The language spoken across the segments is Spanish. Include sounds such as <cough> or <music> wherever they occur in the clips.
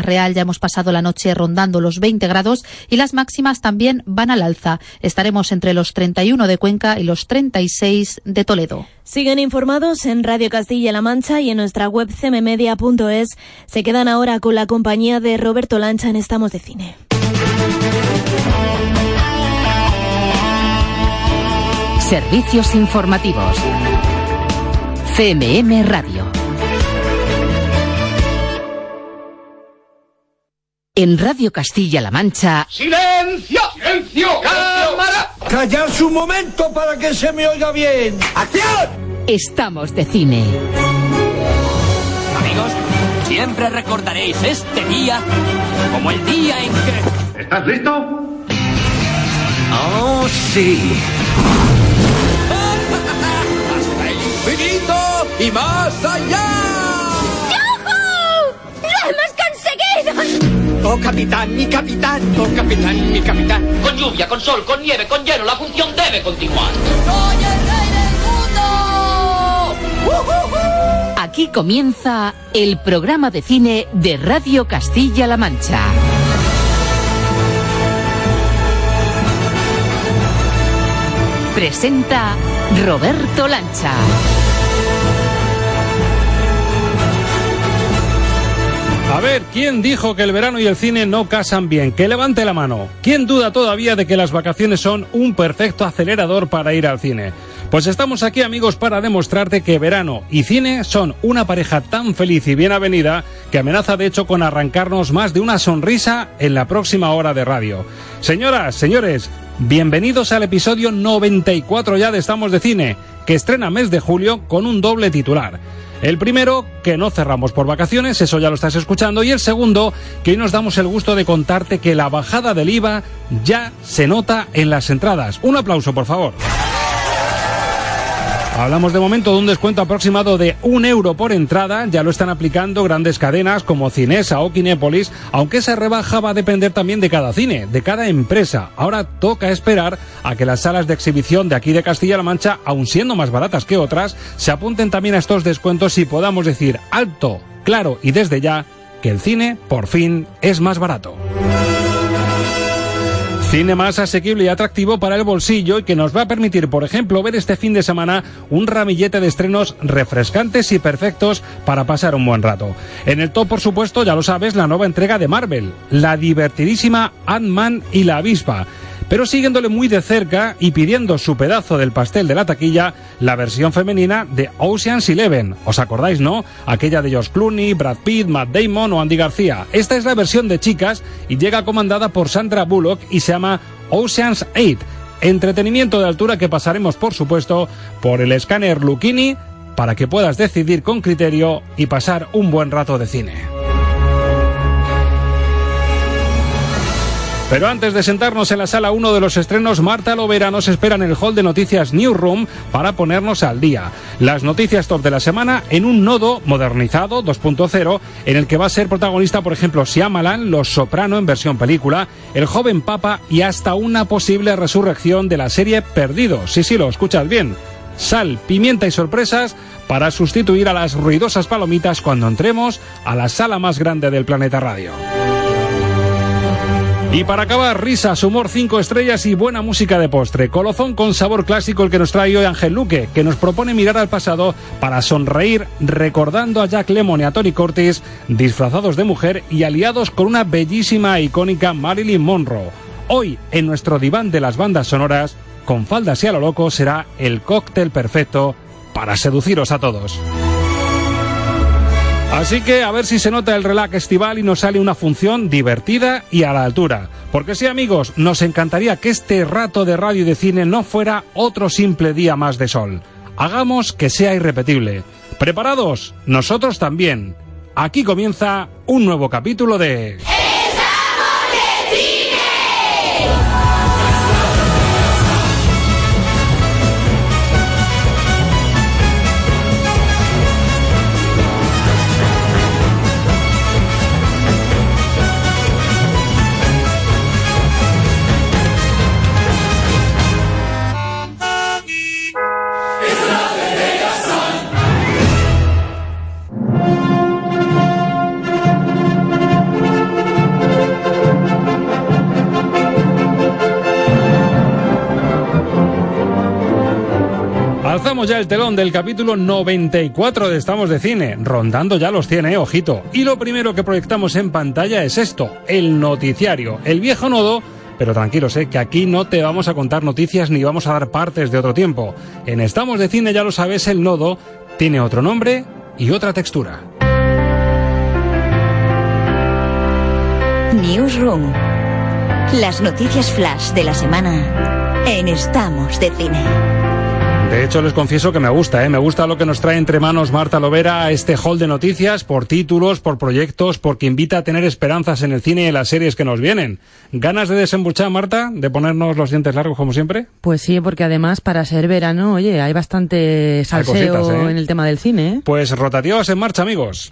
Real ya hemos pasado la noche rondando los 20 grados y las máximas también van al alza. Estaremos entre los 31 de Cuenca y los 36 de Toledo. Siguen informados en Radio Castilla-La Mancha y en nuestra web cmmedia.es. Se quedan ahora con la compañía de Roberto Lancha en Estamos de Cine. Servicios informativos. CMM Radio. En Radio Castilla-La Mancha. ¡Silencio! ¡Silencio! ¡Cámara! ¡Callaos un momento para que se me oiga bien! ¡Acción! Estamos de cine. Amigos, siempre recordaréis este día como el día en que. ¿Estás listo? ¡Oh, sí! <laughs> ¡Hasta el infinito y más allá! ¡Oh, capitán, mi capitán! ¡Oh, capitán, mi capitán! Con lluvia, con sol, con nieve, con hielo, la función debe continuar. ¡Soy el rey del mundo! ¡Uh, Aquí comienza el programa de cine de Radio Castilla-La Mancha. Presenta Roberto Lancha. A ver, ¿quién dijo que el verano y el cine no casan bien? Que levante la mano. ¿Quién duda todavía de que las vacaciones son un perfecto acelerador para ir al cine? Pues estamos aquí amigos para demostrarte que verano y cine son una pareja tan feliz y bien avenida que amenaza de hecho con arrancarnos más de una sonrisa en la próxima hora de radio. Señoras, señores, bienvenidos al episodio 94 ya de Estamos de Cine, que estrena mes de julio con un doble titular. El primero, que no cerramos por vacaciones, eso ya lo estás escuchando. Y el segundo, que hoy nos damos el gusto de contarte que la bajada del IVA ya se nota en las entradas. Un aplauso, por favor. Hablamos de momento de un descuento aproximado de un euro por entrada, ya lo están aplicando grandes cadenas como Cinesa o Kinépolis, aunque esa rebaja va a depender también de cada cine, de cada empresa. Ahora toca esperar a que las salas de exhibición de aquí de Castilla-La Mancha, aun siendo más baratas que otras, se apunten también a estos descuentos y podamos decir alto, claro y desde ya que el cine por fin es más barato. Cine más asequible y atractivo para el bolsillo y que nos va a permitir, por ejemplo, ver este fin de semana un ramillete de estrenos refrescantes y perfectos para pasar un buen rato. En el top, por supuesto, ya lo sabes, la nueva entrega de Marvel, la divertidísima Ant-Man y la avispa pero siguiéndole muy de cerca y pidiendo su pedazo del pastel de la taquilla, la versión femenina de Ocean's Eleven. ¿Os acordáis, no? Aquella de George Clooney, Brad Pitt, Matt Damon o Andy García. Esta es la versión de chicas y llega comandada por Sandra Bullock y se llama Ocean's 8. Entretenimiento de altura que pasaremos, por supuesto, por el escáner Lucchini para que puedas decidir con criterio y pasar un buen rato de cine. Pero antes de sentarnos en la sala 1 de los estrenos, Marta Lovera nos espera en el hall de noticias Newsroom para ponernos al día. Las noticias top de la semana en un nodo modernizado 2.0 en el que va a ser protagonista, por ejemplo, Siamalan, Los Soprano en versión película, El joven Papa y hasta una posible resurrección de la serie Perdido. Sí, sí, lo escuchas bien. Sal, pimienta y sorpresas para sustituir a las ruidosas palomitas cuando entremos a la sala más grande del planeta radio. Y para acabar, risas, humor 5 estrellas y buena música de postre. Colofón con sabor clásico el que nos trae hoy Ángel Luque, que nos propone mirar al pasado para sonreír recordando a Jack Lemmon y a Tony Curtis disfrazados de mujer y aliados con una bellísima e icónica Marilyn Monroe. Hoy, en nuestro diván de las bandas sonoras, con faldas y a lo loco será el cóctel perfecto para seduciros a todos. Así que a ver si se nota el relax estival y nos sale una función divertida y a la altura. Porque sí, amigos, nos encantaría que este rato de radio y de cine no fuera otro simple día más de sol. Hagamos que sea irrepetible. ¿Preparados? Nosotros también. Aquí comienza un nuevo capítulo de... ya el telón del capítulo 94 de Estamos de Cine, rondando ya los 100, eh, ojito. Y lo primero que proyectamos en pantalla es esto, el noticiario, el viejo nodo pero tranquilos, eh, que aquí no te vamos a contar noticias ni vamos a dar partes de otro tiempo. En Estamos de Cine, ya lo sabes, el nodo tiene otro nombre y otra textura. Newsroom. Las noticias flash de la semana en Estamos de Cine. De hecho, les confieso que me gusta, ¿eh? me gusta lo que nos trae entre manos Marta Lovera a este hall de noticias, por títulos, por proyectos, porque invita a tener esperanzas en el cine y en las series que nos vienen. ¿Ganas de desembuchar, Marta? ¿De ponernos los dientes largos como siempre? Pues sí, porque además para ser verano, oye, hay bastante salseo cositas, ¿eh? en el tema del cine. ¿eh? Pues rotativas en marcha, amigos.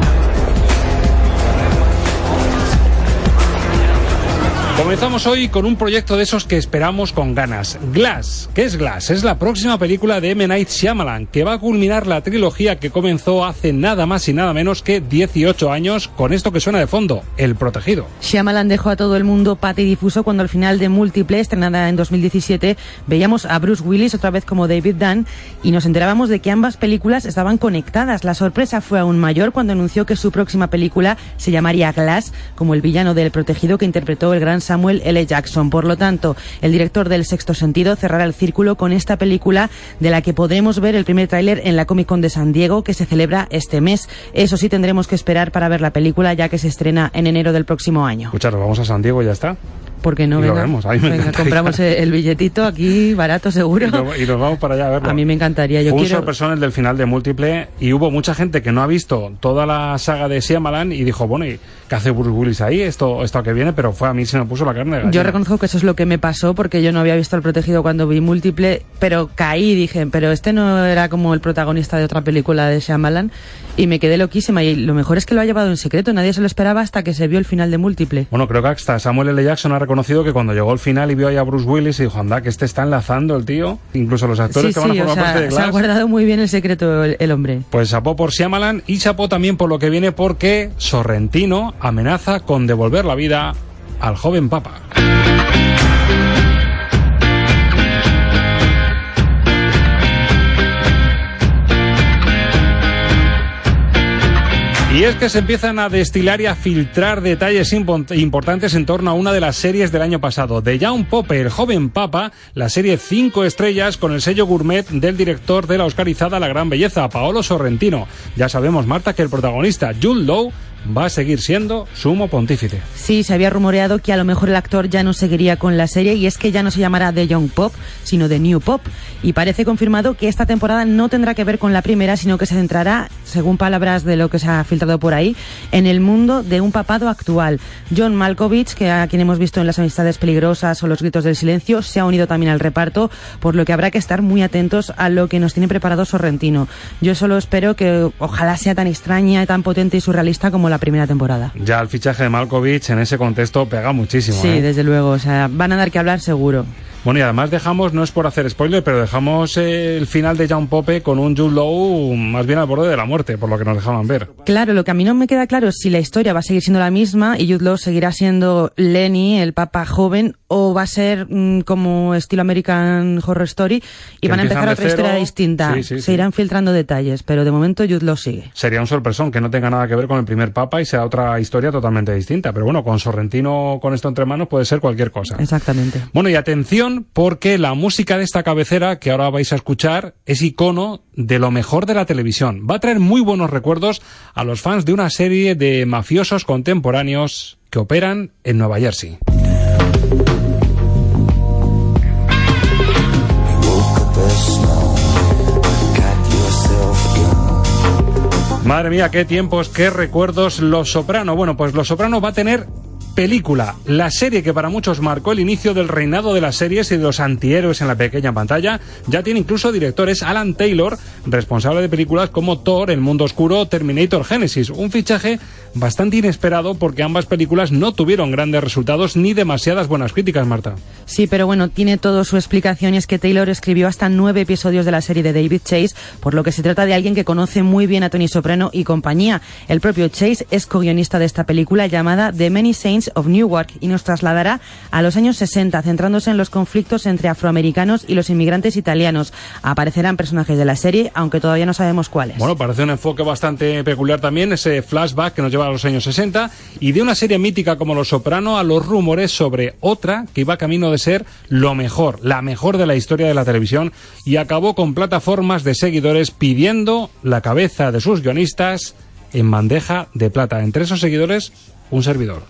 Comenzamos hoy con un proyecto de esos que esperamos con ganas. Glass. ¿Qué es Glass? Es la próxima película de M. Night Shyamalan, que va a culminar la trilogía que comenzó hace nada más y nada menos que 18 años con esto que suena de fondo, El Protegido. Shyamalan dejó a todo el mundo pate y difuso cuando al final de Múltiple, estrenada en 2017, veíamos a Bruce Willis otra vez como David Dunn y nos enterábamos de que ambas películas estaban conectadas. La sorpresa fue aún mayor cuando anunció que su próxima película se llamaría Glass, como el villano del Protegido que interpretó el gran Samuel L. Jackson. Por lo tanto, el director del Sexto Sentido cerrará el círculo con esta película de la que podremos ver el primer tráiler en la Comic Con de San Diego que se celebra este mes. Eso sí, tendremos que esperar para ver la película ya que se estrena en enero del próximo año. Escucharos, vamos a San Diego ya está. Porque no, Y lo venga, vemos, a mí me venga, compramos el, billetito aquí barato seguro. Y nos, y nos vamos para allá a verlo. A mí me encantaría. Yo Fue un quiero el del final de Múltiple y hubo mucha gente que no ha visto toda la saga de Shyamalan y dijo, bueno, ¿y qué hace Bruce Willis ahí? Esto, esto que viene, pero fue a mí se me puso la carne de gallina. Yo reconozco que eso es lo que me pasó porque yo no había visto El Protegido cuando vi Múltiple, pero caí y dije, pero este no era como el protagonista de otra película de Shyamalan y me quedé loquísima y lo mejor es que lo ha llevado en secreto, nadie se lo esperaba hasta que se vio el final de Múltiple. Bueno, creo que hasta Samuel L. Jackson ha reconocido que cuando llegó el final y vio ahí a Bruce Willis y dijo, anda, que este está enlazando el tío. Incluso los actores Sí, que van a o formar parte de sea, se ha Glass. guardado muy bien el secreto el, el hombre. Pues chapó por Shyamalan y chapó también por lo que viene porque Sorrentino amenaza con devolver la vida al joven papa. Y es que se empiezan a destilar y a filtrar detalles importantes en torno a una de las series del año pasado, de John Popper, el joven papa, la serie 5 estrellas con el sello gourmet del director de la Oscarizada La Gran Belleza, Paolo Sorrentino. Ya sabemos, Marta, que el protagonista, Jude Law, va a seguir siendo sumo pontífice. Sí, se había rumoreado que a lo mejor el actor ya no seguiría con la serie y es que ya no se llamará The Young Pop, sino The New Pop. Y parece confirmado que esta temporada no tendrá que ver con la primera, sino que se centrará, según palabras de lo que se ha filtrado por ahí, en el mundo de un papado actual. John Malkovich, que a quien hemos visto en Las Amistades Peligrosas o Los Gritos del Silencio, se ha unido también al reparto, por lo que habrá que estar muy atentos a lo que nos tiene preparado Sorrentino. Yo solo espero que ojalá sea tan extraña, tan potente y surrealista como la primera temporada. Ya el fichaje de Malkovich en ese contexto pega muchísimo. Sí, ¿eh? desde luego, o sea, van a dar que hablar seguro. Bueno, y además dejamos, no es por hacer spoiler, pero dejamos eh, el final de John Pope con un Jude Law más bien al borde de la muerte, por lo que nos dejaban ver. Claro, lo que a mí no me queda claro es si la historia va a seguir siendo la misma y Jude Law seguirá siendo Lenny, el papa joven, o va a ser mm, como estilo American Horror Story y Que van a empezar otra historia distinta. Sí, sí, Se sí. irán filtrando detalles, pero de momento Jude Law sigue. Sería un sorpresón que no tenga nada que ver con el primer papa y sea otra historia totalmente distinta. Pero bueno, con Sorrentino con esto entre manos puede ser cualquier cosa. Exactamente. Bueno, y atención, porque la música de esta cabecera que ahora vais a escuchar es icono de lo mejor de la televisión. Va a traer muy buenos recuerdos a los fans de una serie de mafiosos contemporáneos que operan en Nueva Jersey. Madre mía, qué tiempos, qué recuerdos Los Soprano. Bueno, pues Los Soprano va a tener película, la serie que para muchos marcó el inicio del reinado de las series y de los antihéroes en la pequeña pantalla, ya tiene incluso directores Alan Taylor, responsable de películas como Thor, El Mundo Oscuro, Terminator Genesis, un fichaje bastante inesperado porque ambas películas no tuvieron grandes resultados ni demasiadas buenas críticas, Marta. Sí, pero bueno, tiene todo su explicación y es que Taylor escribió hasta nueve episodios de la serie de David Chase, por lo que se trata de alguien que conoce muy bien a Tony Soprano y compañía. El propio Chase es co-guionista de esta película llamada The Many Saints Saints of Newark y nos trasladará a los años 60, centrándose en los conflictos entre afroamericanos y los inmigrantes italianos. Aparecerán personajes de la serie, aunque todavía no sabemos cuáles. Bueno, parece un enfoque bastante peculiar también, ese flashback que nos lleva a los años 60 y de una serie mítica como Los Soprano a los rumores sobre otra que iba camino de ser lo mejor, la mejor de la historia de la televisión y acabó con plataformas de seguidores pidiendo la cabeza de sus guionistas en bandeja de plata. Entre esos seguidores, un servidor.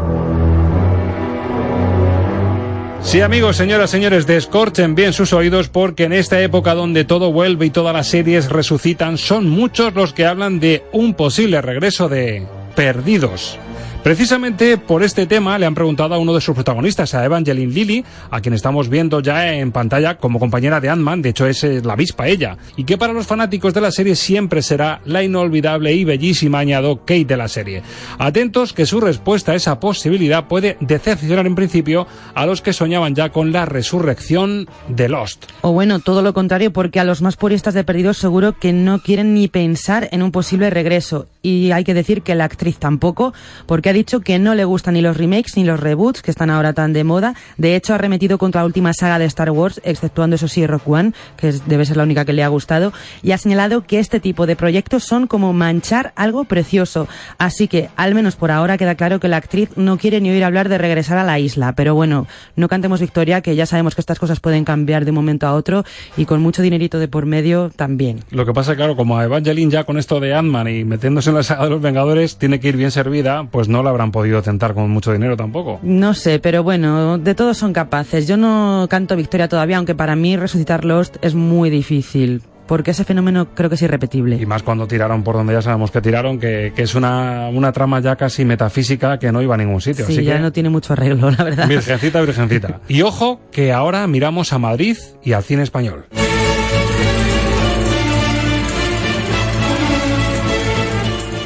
Sí, amigos, señoras, señores, descorchen bien sus oídos porque en esta época donde todo vuelve y todas las series resucitan, son muchos los que hablan de un posible regreso de Perdidos. Precisamente por este tema le han preguntado a uno de sus protagonistas, a Evangeline Lilly, a quien estamos viendo ya en pantalla como compañera de Ant-Man, de hecho es eh, la avispa ella, y que para los fanáticos de la serie siempre será la inolvidable y bellísima añado Kate de la serie. Atentos que su respuesta a esa posibilidad puede decepcionar en principio a los que soñaban ya con la resurrección de Lost. O bueno, todo lo contrario, porque a los más puristas de Perdidos seguro que no quieren ni pensar en un posible regreso. Y hay que decir que la actriz tampoco, porque ha dicho que no le gustan ni los remakes ni los reboots que están ahora tan de moda. De hecho, ha remetido contra la última saga de Star Wars, exceptuando eso sí Rock One, que debe ser la única que le ha gustado, y ha señalado que este tipo de proyectos son como manchar algo precioso. Así que, al menos por ahora, queda claro que la actriz no quiere ni oír hablar de regresar a la isla. Pero bueno, no cantemos victoria, que ya sabemos que estas cosas pueden cambiar de un momento a otro y con mucho dinerito de por medio también. Lo que pasa, claro, como a Evangeline ya con esto de Ant-Man y metiéndose en la saga de los Vengadores tiene que ir bien servida, pues no la habrán podido tentar con mucho dinero tampoco. No sé, pero bueno, de todos son capaces. Yo no canto victoria todavía, aunque para mí resucitar Lost es muy difícil porque ese fenómeno creo que es irrepetible. Y más cuando tiraron por donde ya sabemos que tiraron, que, que es una, una, trama ya casi metafísica que no iba a ningún sitio. Sí, Así ya que, no tiene mucho arreglo, la verdad. Virgencita, virgencita. <laughs> y ojo que ahora miramos a Madrid y al cine español.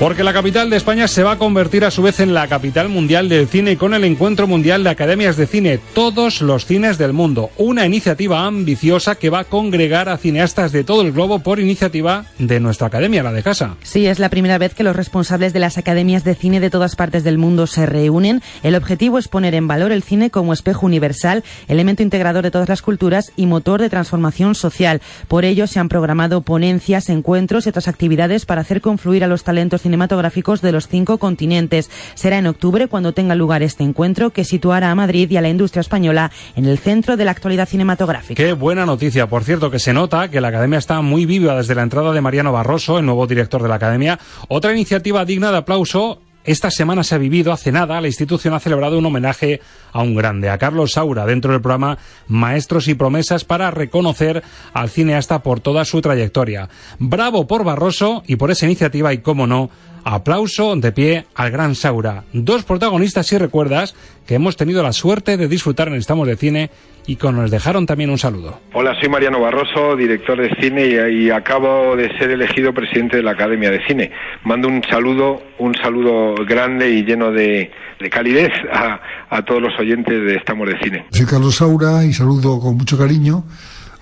Porque la capital de España se va a convertir a su vez en la capital mundial del cine con el Encuentro Mundial de Academias de Cine, todos los cines del mundo. Una iniciativa ambiciosa que va a congregar a cineastas de todo el globo por iniciativa de nuestra academia, la de casa. Sí, es la primera vez que los responsables de las academias de cine de todas partes del mundo se reúnen. El objetivo es poner en valor el cine como espejo universal, elemento integrador de todas las culturas y motor de transformación social. Por ello se han programado ponencias, encuentros y otras actividades para hacer confluir a los talentos cinematográficos de los cinco continentes. Será en octubre cuando tenga lugar este encuentro que situará a Madrid y a la industria española en el centro de la actualidad cinematográfica. Qué buena noticia. Por cierto, que se nota que la Academia está muy viva desde la entrada de Mariano Barroso, el nuevo director de la Academia. Otra iniciativa digna de aplauso esta semana se ha vivido, hace nada, la institución ha celebrado un homenaje a un grande, a Carlos Saura, dentro del programa Maestros y Promesas para reconocer al cineasta por toda su trayectoria. Bravo por Barroso y por esa iniciativa y, cómo no, aplauso de pie al gran Saura. Dos protagonistas, si recuerdas, que hemos tenido la suerte de disfrutar en Estamos de Cine y que nos dejaron también un saludo. Hola, soy Mariano Barroso, director de cine y, y, acabo de ser elegido presidente de la Academia de Cine. Mando un saludo, un saludo grande y lleno de, de calidez a, a, todos los oyentes de Estamos de Cine. Soy Carlos Saura y saludo con mucho cariño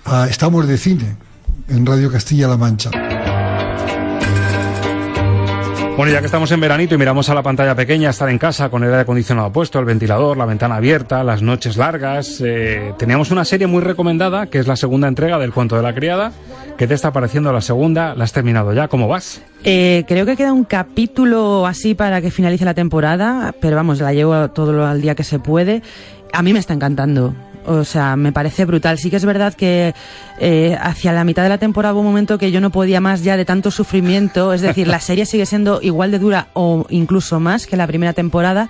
a Estamos de Cine en Radio Castilla-La Mancha. Bueno, ya que estamos en veranito y miramos a la pantalla pequeña, estar en casa con el aire acondicionado puesto, el ventilador, la ventana abierta, las noches largas, eh, teníamos una serie muy recomendada, que es la segunda entrega del cuento de la criada. ¿Qué te está pareciendo la segunda? ¿La has terminado ya? ¿Cómo vas? Eh, creo que queda un capítulo así para que finalice la temporada, pero vamos, la llevo todo al día que se puede. A mí me está encantando. O sea, me parece brutal. Sí que es verdad que eh, hacia la mitad de la temporada hubo un momento que yo no podía más ya de tanto sufrimiento. Es decir, la serie sigue siendo igual de dura o incluso más que la primera temporada.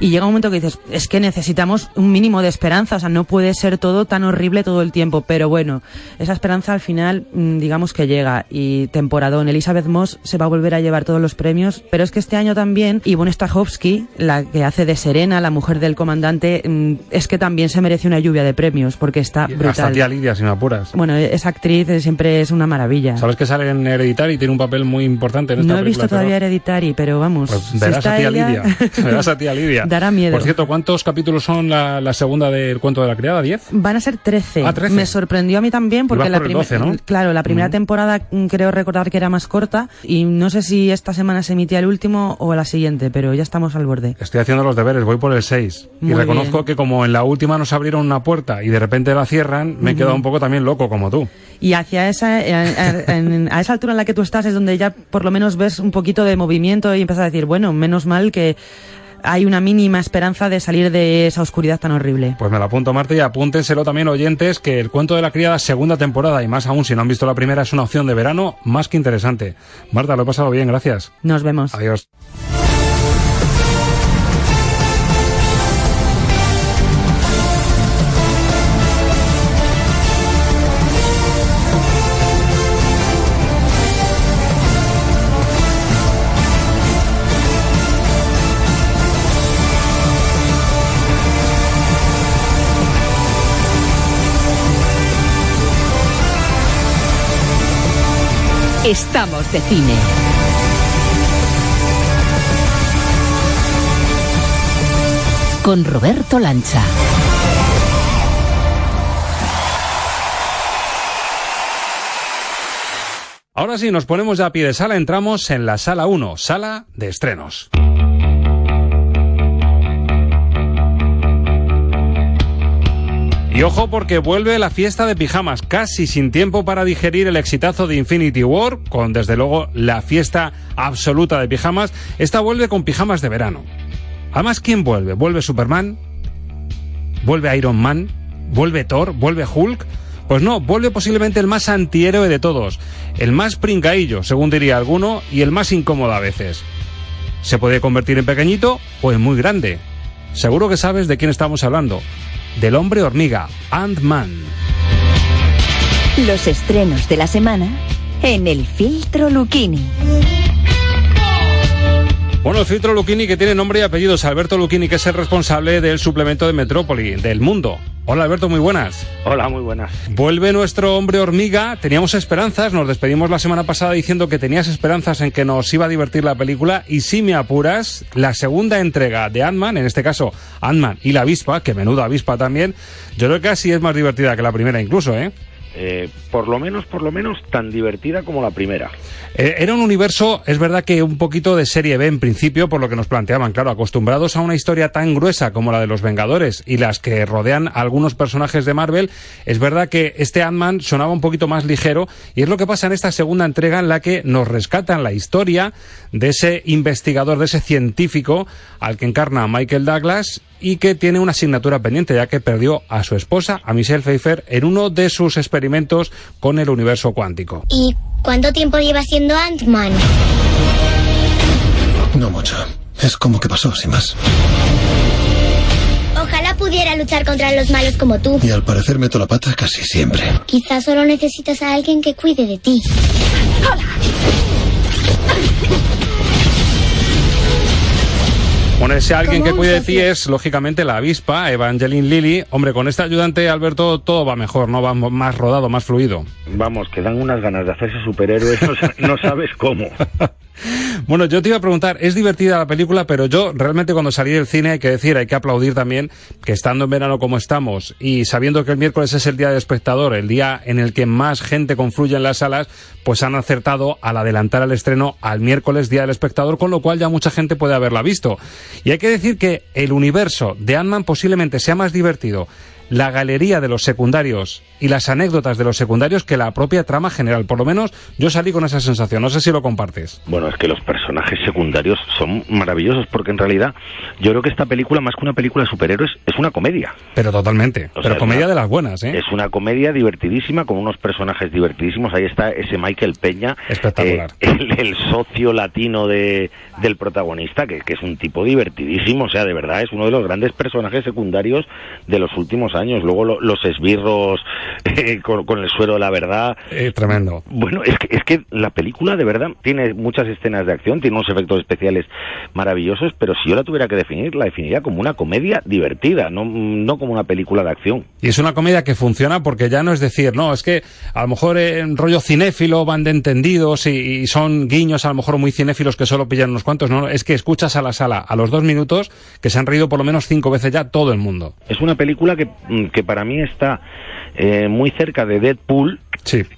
Y llega un momento que dices, es que necesitamos un mínimo de esperanza, o sea, no puede ser todo tan horrible todo el tiempo, pero bueno, esa esperanza al final, digamos que llega. Y temporadón, Elizabeth Moss se va a volver a llevar todos los premios, pero es que este año también, Ivonne Strahovski, la que hace de Serena, la mujer del comandante, es que también se merece una lluvia de premios, porque está brutal. Hasta tía Lidia, si me apuras. Bueno, esa actriz siempre es una maravilla. Sabes que sale en Hereditary y tiene un papel muy importante en esta No he visto todavía Hereditary, pero vamos. Pues verás si a tía ella... Lidia. verás a tía Lidia. <laughs> Dará miedo. Por cierto, ¿cuántos capítulos son la, la segunda del cuento de la criada? ¿10? Van a ser 13. Ah, 13. Me sorprendió a mí también porque la por el primera 12, ¿no? claro, la primera temporada mm, creo recordar que era más corta y no sé si esta semana se emitía el último o la siguiente, pero ya estamos al borde. Estoy haciendo los deberes, voy por el 6. Y reconozco bien. que como en la última nos abrieron una puerta y de repente la cierran, me he quedado un poco también loco como tú. Y hacia esa, eh, a, en- a esa altura en la que tú estás es donde ya por lo menos ves un poquito de movimiento y empiezas a decir, bueno, menos mal que hay una mínima esperanza de salir de esa oscuridad tan horrible. Pues me lo apunto, Marta, y apúntenselo también, oyentes, que el cuento de la criada segunda temporada, y más aún si no han visto la primera, es una opción de verano más que interesante. Marta, lo he pasado bien, gracias. Nos vemos. Adiós. Estamos de cine. Con Roberto Lancha. Ahora sí, nos ponemos ya a pie de sala, entramos en la sala 1, sala de estrenos. Y ojo porque vuelve la fiesta de pijamas, casi sin tiempo para digerir el exitazo de Infinity War, con desde luego la fiesta absoluta de pijamas. Esta vuelve con pijamas de verano. Además, ¿quién vuelve? ¿Vuelve Superman? ¿Vuelve Iron Man? ¿Vuelve Thor? ¿Vuelve Hulk? Pues no, vuelve posiblemente el más antihéroe de todos, el más pringaillo, según diría alguno, y el más incómodo a veces. Se puede convertir en pequeñito o en muy grande. Seguro que sabes de quién estamos hablando. Del hombre hormiga, Ant-Man. Los estrenos de la semana en el filtro Lucchini. Bueno, el filtro Lucchini que tiene nombre y apellidos. Alberto Lucchini, que es el responsable del suplemento de Metrópoli, del mundo. Hola Alberto, muy buenas. Hola, muy buenas. Vuelve nuestro hombre hormiga. Teníamos esperanzas, nos despedimos la semana pasada diciendo que tenías esperanzas en que nos iba a divertir la película. Y si me apuras, la segunda entrega de Ant-Man, en este caso Ant-Man y la avispa, que menuda avispa también, yo creo que casi es más divertida que la primera incluso, ¿eh? Eh, por lo menos, por lo menos, tan divertida como la primera. Eh, era un universo, es verdad que un poquito de serie B en principio, por lo que nos planteaban, claro, acostumbrados a una historia tan gruesa como la de los Vengadores y las que rodean a algunos personajes de Marvel, es verdad que este Ant-Man sonaba un poquito más ligero y es lo que pasa en esta segunda entrega en la que nos rescatan la historia de ese investigador, de ese científico al que encarna Michael Douglas y que tiene una asignatura pendiente ya que perdió a su esposa, a Michelle Pfeiffer, en uno de sus experimentos con el universo cuántico. ¿Y cuánto tiempo lleva siendo Ant-Man? No mucho. Es como que pasó, sin más. Ojalá pudiera luchar contra los malos como tú. Y al parecer meto la pata casi siempre. Quizás solo necesitas a alguien que cuide de ti. Bueno, ese alguien que cuide de ti es, lógicamente, la avispa, Evangeline Lilly. Hombre, con este ayudante, Alberto, todo va mejor, ¿no? Va más rodado, más fluido. Vamos, que dan unas ganas de hacerse superhéroes, no sabes cómo. <laughs> Bueno, yo te iba a preguntar, es divertida la película, pero yo realmente cuando salí del cine hay que decir, hay que aplaudir también que estando en verano como estamos y sabiendo que el miércoles es el día del espectador, el día en el que más gente confluye en las salas, pues han acertado al adelantar el estreno al miércoles día del espectador, con lo cual ya mucha gente puede haberla visto. Y hay que decir que el universo de Ant-Man posiblemente sea más divertido la galería de los secundarios y las anécdotas de los secundarios que la propia trama general. Por lo menos yo salí con esa sensación. No sé si lo compartes. Bueno, es que los personajes secundarios son maravillosos porque en realidad yo creo que esta película, más que una película de superhéroes, es una comedia. Pero totalmente. O Pero comedia una- de las buenas, ¿eh? Es una comedia divertidísima con unos personajes divertidísimos. Ahí está ese Michael Peña, Espectacular. eh, el, el socio latino de, del protagonista, que, que es un tipo divertidísimo. O sea, de verdad es uno de los grandes personajes secundarios de los últimos años. Años. Luego los esbirros <laughs> eh, con, el suero de la verdad. Eh, tremendo. Bueno, es que, es que la película de verdad tiene muchas escenas de acción, tiene unos efectos especiales maravillosos, pero si yo la tuviera que definir, la definiría como una comedia divertida, no, no como una película de acción. Y es una comedia que funciona porque ya no es decir, no, es que a lo mejor en rollo cinéfilo van de entendidos y, son guiños a lo mejor muy cinéfilos que solo pillan unos cuantos, no, es que escuchas a la sala a los dos minutos que se han reído por lo menos cinco veces ya todo el mundo. Es una película que, que para mí está eh, muy cerca de Deadpool,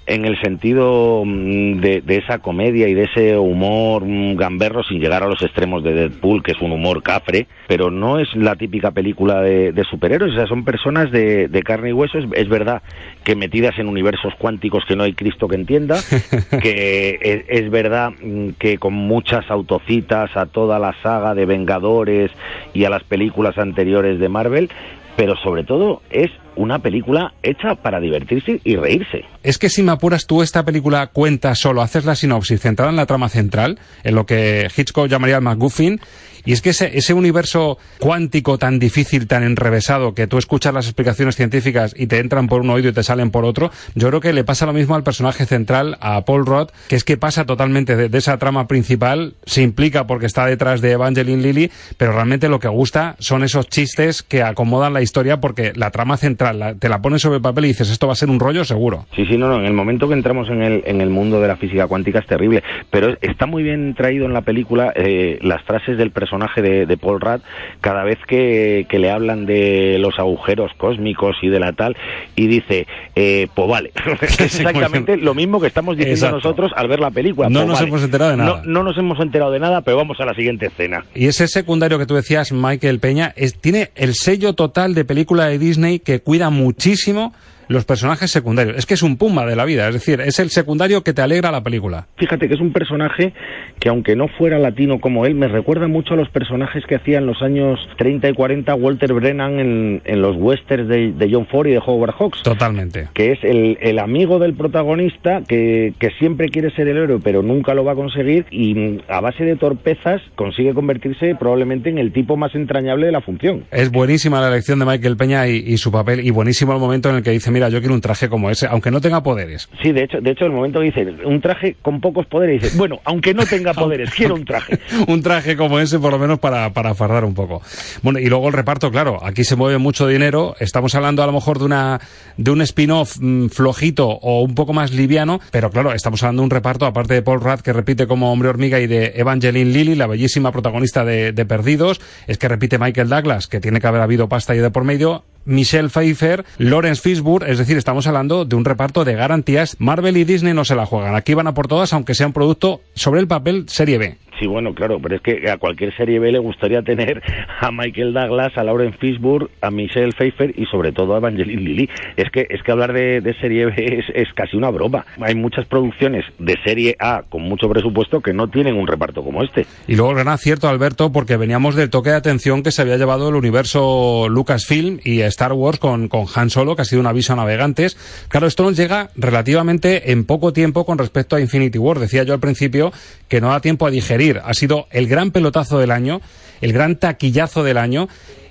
en el sentido mm, de, esa comedia y de ese humor mm, gamberro sin llegar a los extremos de Deadpool, que es un humor cafre, pero no es la típica película de, superhéroes, o sea, son personas de, carne y hueso, es, verdad que metidas en universos cuánticos que no hay Cristo que entienda, <laughs> que es, es, verdad mm, que con muchas autocitas a toda la saga de Vengadores y a las películas anteriores de Marvel, pero sobre todo es una película hecha para divertirse y reírse. Es que si me apuras tú esta película cuenta solo, haces la sinopsis centrada en la trama central, en lo que Hitchcock llamaría el MacGuffin, y es que ese, ese universo cuántico tan difícil, tan enrevesado, que tú escuchas las explicaciones científicas y te entran por un oído y te salen por otro, yo creo que le pasa lo mismo al personaje central, a Paul Roth, que es que pasa totalmente de, esa trama principal, se implica porque está detrás de Evangeline Lilly, pero realmente lo que gusta son esos chistes que acomodan la historia porque la trama central te la pones sobre el papel y dices, esto va a ser un rollo seguro. Sí, sí, no, no, en el momento que entramos en el, en el mundo de la física cuántica es terrible, pero está muy bien traído en la película eh, las frases del personaje personaje de, Paul Rudd, cada vez que, le hablan de los agujeros cósmicos y de la tal, y dice, eh, pues vale, <laughs> <laughs> es exactamente lo mismo que estamos diciendo nosotros al ver la película. No pues nos hemos enterado de nada. No, nos hemos enterado de nada, pero vamos a la siguiente escena. Y ese secundario que tú decías, Michael Peña, es, tiene el sello total de película de Disney que cuida muchísimo los personajes secundarios. Es que es un pumba de la vida, es decir, es el secundario que te alegra la película. Fíjate que es un personaje que aunque no fuera latino como él, me recuerda mucho a los personajes que hacía en los años 30 y 40 Walter Brennan en, los westerns de, John Ford y de Howard Hawks. Totalmente. Que es el, amigo del protagonista que, que, siempre quiere ser el héroe pero nunca lo va a conseguir y a base de torpezas consigue convertirse probablemente en el tipo más entrañable de la función. Es buenísima la elección de Michael Peña y, y su papel y buenísimo el momento en el que dice, mira, yo quiero un traje como ese, aunque no tenga poderes. Sí, de hecho, de hecho el momento que dice un traje con pocos poderes, dice, bueno, aunque no tenga <laughs> poderes, quiero un traje. <laughs> un traje como ese, por lo menos para, para fardar un poco. Bueno, y luego el reparto, claro, aquí se mueve mucho dinero, estamos hablando a lo mejor de una de un spin-off mm, flojito o un poco más liviano, pero claro, estamos hablando de un reparto, aparte de Paul Rudd, que repite como hombre hormiga, y de Evangeline Lilly, la bellísima protagonista de, de Perdidos, es que repite Michael Douglas, que tiene que haber habido pasta y de por medio, Michelle Pfeiffer, Lawrence Fishburne, es decir, estamos hablando de un reparto de garantías. Marvel y Disney no se la juegan. Aquí van a por todas, aunque sea un producto sobre el papel serie B. Sí, bueno, claro, pero es que a cualquier serie B le gustaría tener a Michael Douglas, a Lauren Fishburne, a Michelle Pfeiffer y sobre todo a Evangeline Lilly. Es que, es que hablar de, serie B es, casi una broma. Hay muchas producciones de serie A con mucho presupuesto que no tienen un reparto como este. Y luego el gran acierto, Alberto, porque veníamos del toque de atención que se había llevado el universo Lucasfilm y Star Wars con, con Han Solo, que ha sido un aviso a navegantes. Claro, esto nos llega relativamente en poco tiempo con respecto a Infinity War. Decía yo al principio que no da tiempo a digerir ha sido el gran pelotazo del año, el gran taquillazo del año,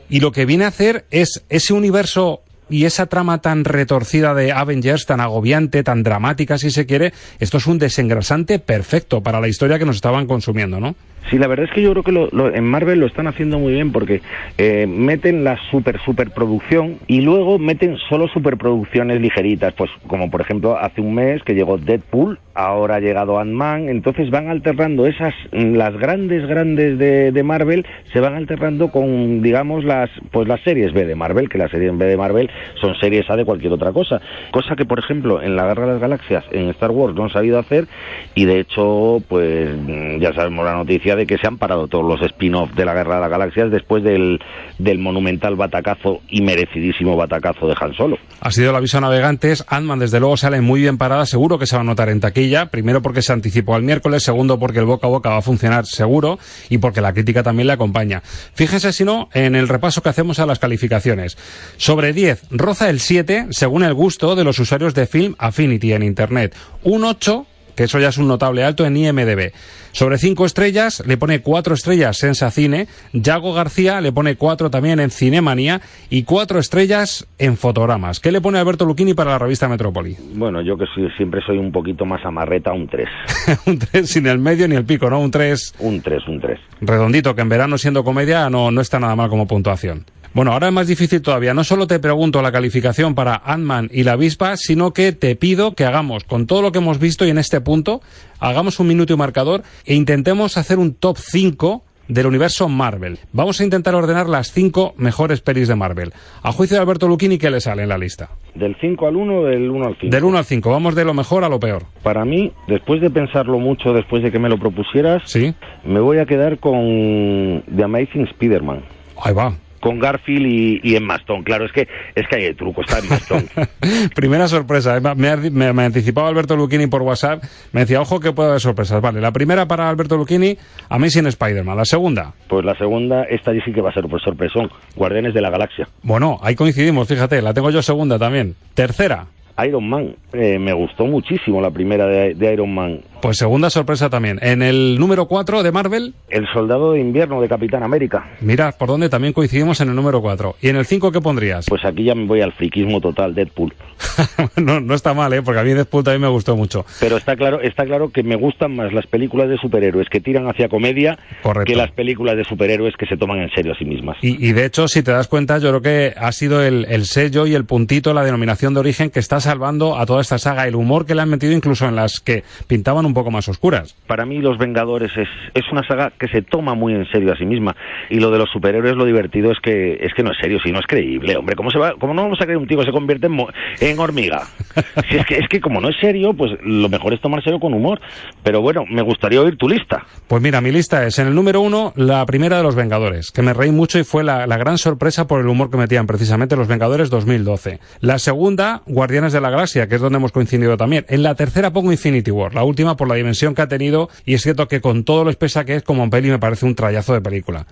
y lo que viene a hacer es ese universo y esa trama tan retorcida de Avengers, tan agobiante, tan dramática si se quiere, esto es un desengrasante perfecto para la historia que nos estaban consumiendo, ¿no? Sí, la verdad es que yo creo que lo, en Marvel lo están haciendo muy bien porque eh, meten la super superproducción y luego meten solo superproducciones ligeritas, pues como por ejemplo hace un mes que llegó Deadpool, ahora ha llegado Ant-Man, entonces van alternando esas, las grandes grandes de, de, Marvel se van alternando con digamos las pues las series B de Marvel, que las series B de Marvel son series A de cualquier otra cosa, cosa que por ejemplo en la Guerra de las Galaxias en Star Wars no han sabido hacer y de hecho pues ya sabemos la noticia de que se han parado todos los spin-off de la Guerra de las Galaxias después del, del monumental batacazo y merecidísimo batacazo de Han Solo. Ha sido el aviso a navegantes. Ant-Man, desde luego, sale muy bien parada. Seguro que se va a notar en taquilla. Primero porque se anticipó al miércoles. Segundo porque el boca a boca va a funcionar seguro. Y porque la crítica también le acompaña. Fíjese, si no, en el repaso que hacemos a las calificaciones. Sobre 10, roza el 7, según el gusto de los usuarios de Film Affinity en Internet. Un 8 que eso ya es un notable alto en IMDB. Sobre cinco estrellas le pone cuatro estrellas Sensacine, Yago García le pone cuatro también en Cinemanía y cuatro estrellas en Fotogramas. ¿Qué le pone Alberto Lucchini para la revista Metrópoli? Bueno, yo que soy- siempre soy un poquito más amarreta, un 3. <laughs> un 3 sin el medio ni el pico, ¿no? Un 3 Un 3, un 3. redondito, que en verano siendo comedia no, no está nada mal como puntuación. Bueno, ahora es más difícil todavía. No solo te pregunto la calificación para Ant-Man y la avispa, sino que te pido que hagamos, con todo lo que hemos visto y en este punto, hagamos un minuto y marcador e intentemos hacer un top 5 del universo Marvel. Vamos a intentar ordenar las 5 mejores pelis de Marvel. A juicio de Alberto Lucchini, ¿qué le sale en la lista? ¿Del 5 al 1 o del 1 al 5? Del 1 al 5, vamos de lo mejor a lo peor. Para mí, después de pensarlo mucho, después de que me lo propusieras, ¿Sí? me voy a quedar con The Amazing Spider-Man. Ahí va. Con Garfield y, y Emma Stone. Claro, es que, es que hay el truco, está Emma Stone. <laughs> Primera sorpresa. eh, Me, me, me anticipaba Alberto Lucchini por WhatsApp. Me decía, ojo que puede haber sorpresas. Vale, la primera para Alberto Lucchini, Amazing Spider-Man. La segunda, Pues la segunda, esta sí que va a ser por sorpresón. Guardianes de la Galaxia. bueno, ahí coincidimos, fíjate, la tengo yo segunda también. Tercera, Iron Man. Eh, me gustó muchísimo la primera de, de Iron Man. Pues segunda sorpresa también. En el número 4 de Marvel, El Soldado de Invierno de Capitán América. mira por dónde también coincidimos en el número 4. ¿Y en el 5 qué pondrías? Pues aquí ya me voy al friquismo total, Deadpool. <laughs> no, no está mal, ¿eh? Porque a mí Deadpool también me gustó mucho. Pero está claro, está claro que me gustan más las películas de superhéroes que tiran hacia comedia Correcto. que las películas de superhéroes que se toman en serio a sí mismas. Y, y de hecho, si te das cuenta, yo creo que ha sido el, el sello y el puntito, la denominación de origen que está salvando a toda esta saga, el humor que le han metido incluso en las que pintaban un poco más oscuras. Para mí Los Vengadores es, es una saga que se toma muy en serio a sí misma. Y lo de los superhéroes, lo divertido es que es que no es serio, si no es creíble, hombre. ¿Cómo, se va, cómo no vamos a creer un tío que se convierte en, mo- en hormiga? <laughs> Si es, que, es que como no es serio, pues lo mejor es tomárselo con humor. Pero bueno, me gustaría oír tu lista. Pues mira, mi lista es en el número uno, la primera de Los Vengadores, que me reí mucho y fue la, la gran sorpresa por el humor que metían precisamente Los Vengadores 2012. La segunda, Guardianes de la Galaxia, que es donde hemos coincidido también. En la tercera pongo Infinity War, la última por la dimensión que ha tenido y es cierto que con todo lo espesa que es como peli me parece un trayazo de película.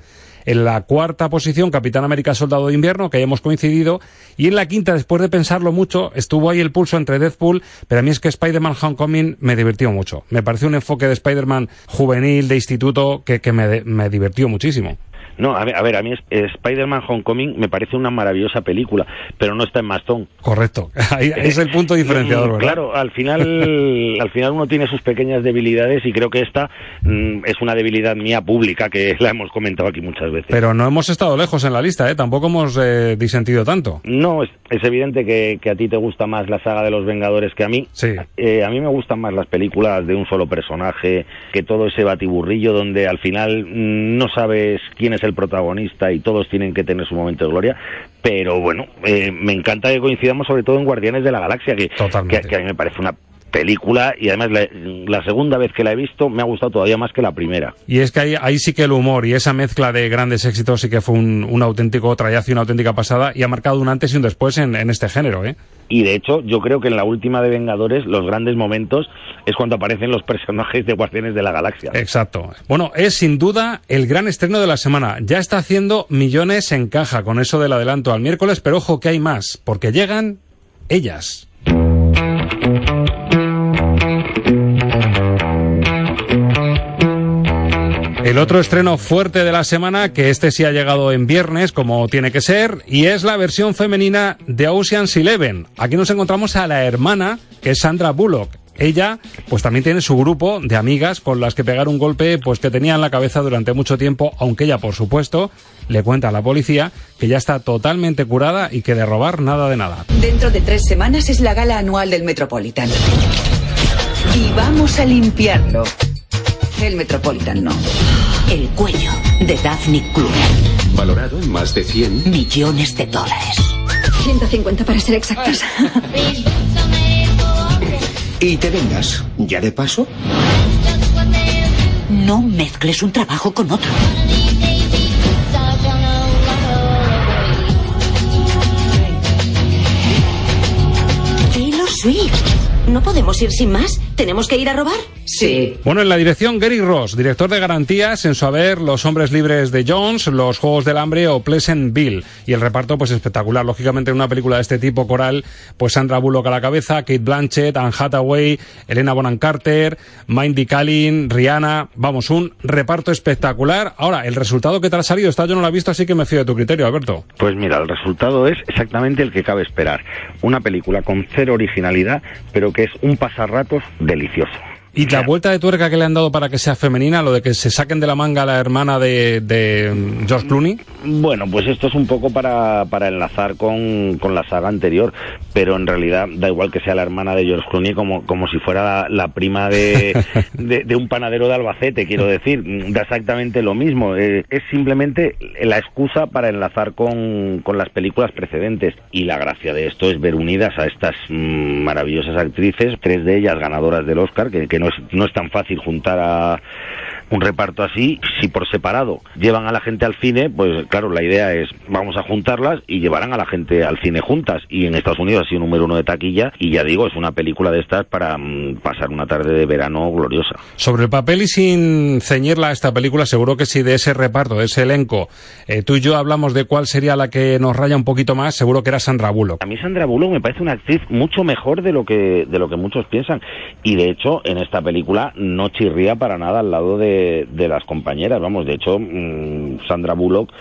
En la cuarta posición, Capitán América Soldado de Invierno, que ya hemos coincidido. Y en la quinta, después de pensarlo mucho, estuvo ahí el pulso entre Deadpool, pero a mí es que Spider-Man Homecoming me divirtió mucho. Me pareció un enfoque de Spider-Man juvenil, de instituto, que, que me, me divirtió muchísimo. No, a ver, a, ver, a mí eh, Spider-Man Homecoming me parece una maravillosa película, pero no está en Mastón. Correcto. <laughs> Ahí es el punto diferenciador, ¿verdad? Claro, al final, <laughs> al final uno tiene sus pequeñas debilidades y creo que esta mm, es una debilidad mía pública que <laughs> la hemos comentado aquí muchas veces. Pero no hemos estado lejos en la lista, ¿eh? Tampoco hemos eh, disentido tanto. No, es, es evidente que, que a ti te gusta más la saga de los Vengadores que a mí. Sí. Eh, a mí me gustan más las películas de un solo personaje, que todo ese batiburrillo donde al final mm, no sabes quién es el protagonista y todos tienen que tener su momento de gloria. Pero bueno, eh, me encanta que coincidamos sobre todo en Guardianes de la Galaxia, que, que, que a mí me parece una película y además la, la segunda vez que la he visto me ha gustado todavía más que la primera. Y es que ahí, ahí sí que el humor y esa mezcla de grandes éxitos sí que fue un, un auténtico trayazo y una auténtica pasada y ha marcado un antes y un después en, en este género, ¿eh? Y de hecho, yo creo que en la última de Vengadores, los grandes momentos es cuando aparecen los personajes de Guardianes de la Galaxia. Exacto. Bueno, es sin duda el gran estreno de la semana. Ya está haciendo millones en caja con eso del adelanto al miércoles, pero ojo que hay más, porque llegan ellas. El otro estreno fuerte de la semana, que este sí ha llegado en viernes, como tiene que ser, y es la versión femenina de Ocean's Eleven. Aquí nos encontramos a la hermana, que es Sandra Bullock. Ella, pues también tiene su grupo de amigas con las que pegar un golpe, pues que tenía en la cabeza durante mucho tiempo, aunque ella, por supuesto, le cuenta a la policía que ya está totalmente curada y que de robar nada de nada. Dentro de tres semanas es la gala anual del Metropolitan. Y vamos a limpiarlo. El Metropolitan no. El cuello de Daphne Kluger. Valorado en más de 100 millones de dólares. 150 para ser exactos. <laughs> ¿Y te vengas? ¿Ya de paso? No mezcles un trabajo con otro. ¿No podemos ir sin más? ¿Tenemos que ir a robar? Sí. Bueno, en la dirección Gary Ross, director de garantías en su haber Los hombres libres de Jones, Los juegos del hambre o Pleasantville. Y el reparto pues espectacular. Lógicamente en una película de este tipo coral, pues Sandra Bullock a la cabeza, Kate Blanchett, Anne Hathaway, Elena Bonham Carter, Mindy Kaling, Rihanna, vamos, un reparto espectacular. Ahora, el resultado que te ha salido, esta yo no lo he visto, así que me fío de tu criterio, Alberto. Pues mira, el resultado es exactamente el que cabe esperar. Una película con cero originalidad, pero que es un pasarratos delicioso. Y la vuelta de tuerca que le han dado para que sea femenina, lo de que se saquen de la manga a la hermana de, de mm, George Clooney. Bueno, pues esto es un poco para, para enlazar con, con, la saga anterior, pero en realidad da igual que sea la hermana de George Clooney como, como si fuera la, la prima de, <laughs> de, de, un panadero de Albacete, quiero decir, da exactamente lo mismo. Eh, es simplemente la excusa para enlazar con, con, las películas precedentes. Y la gracia de esto es ver unidas a estas mmm, maravillosas actrices, tres de ellas ganadoras del Oscar, que, que no es, no es tan fácil juntar a un reparto así, si por separado llevan a la gente al cine, pues claro, la idea es vamos a juntarlas y llevarán a la gente al cine juntas. Y en Estados Unidos ha sido número uno de taquilla y ya digo, es una película de estas para mm, pasar una tarde de verano gloriosa. Sobre el papel y sin ceñirla a esta película, seguro que si de ese reparto, de ese elenco, eh, tú y yo hablamos de cuál sería la que nos raya un poquito más, seguro que era Sandra Bullock. A mí Sandra Bullock me parece una actriz mucho mejor de lo que, de lo que muchos piensan. Y de hecho, en esta película no chirría para nada al lado de de, las compañeras. Vamos, de hecho, mmm, Sandra Bullock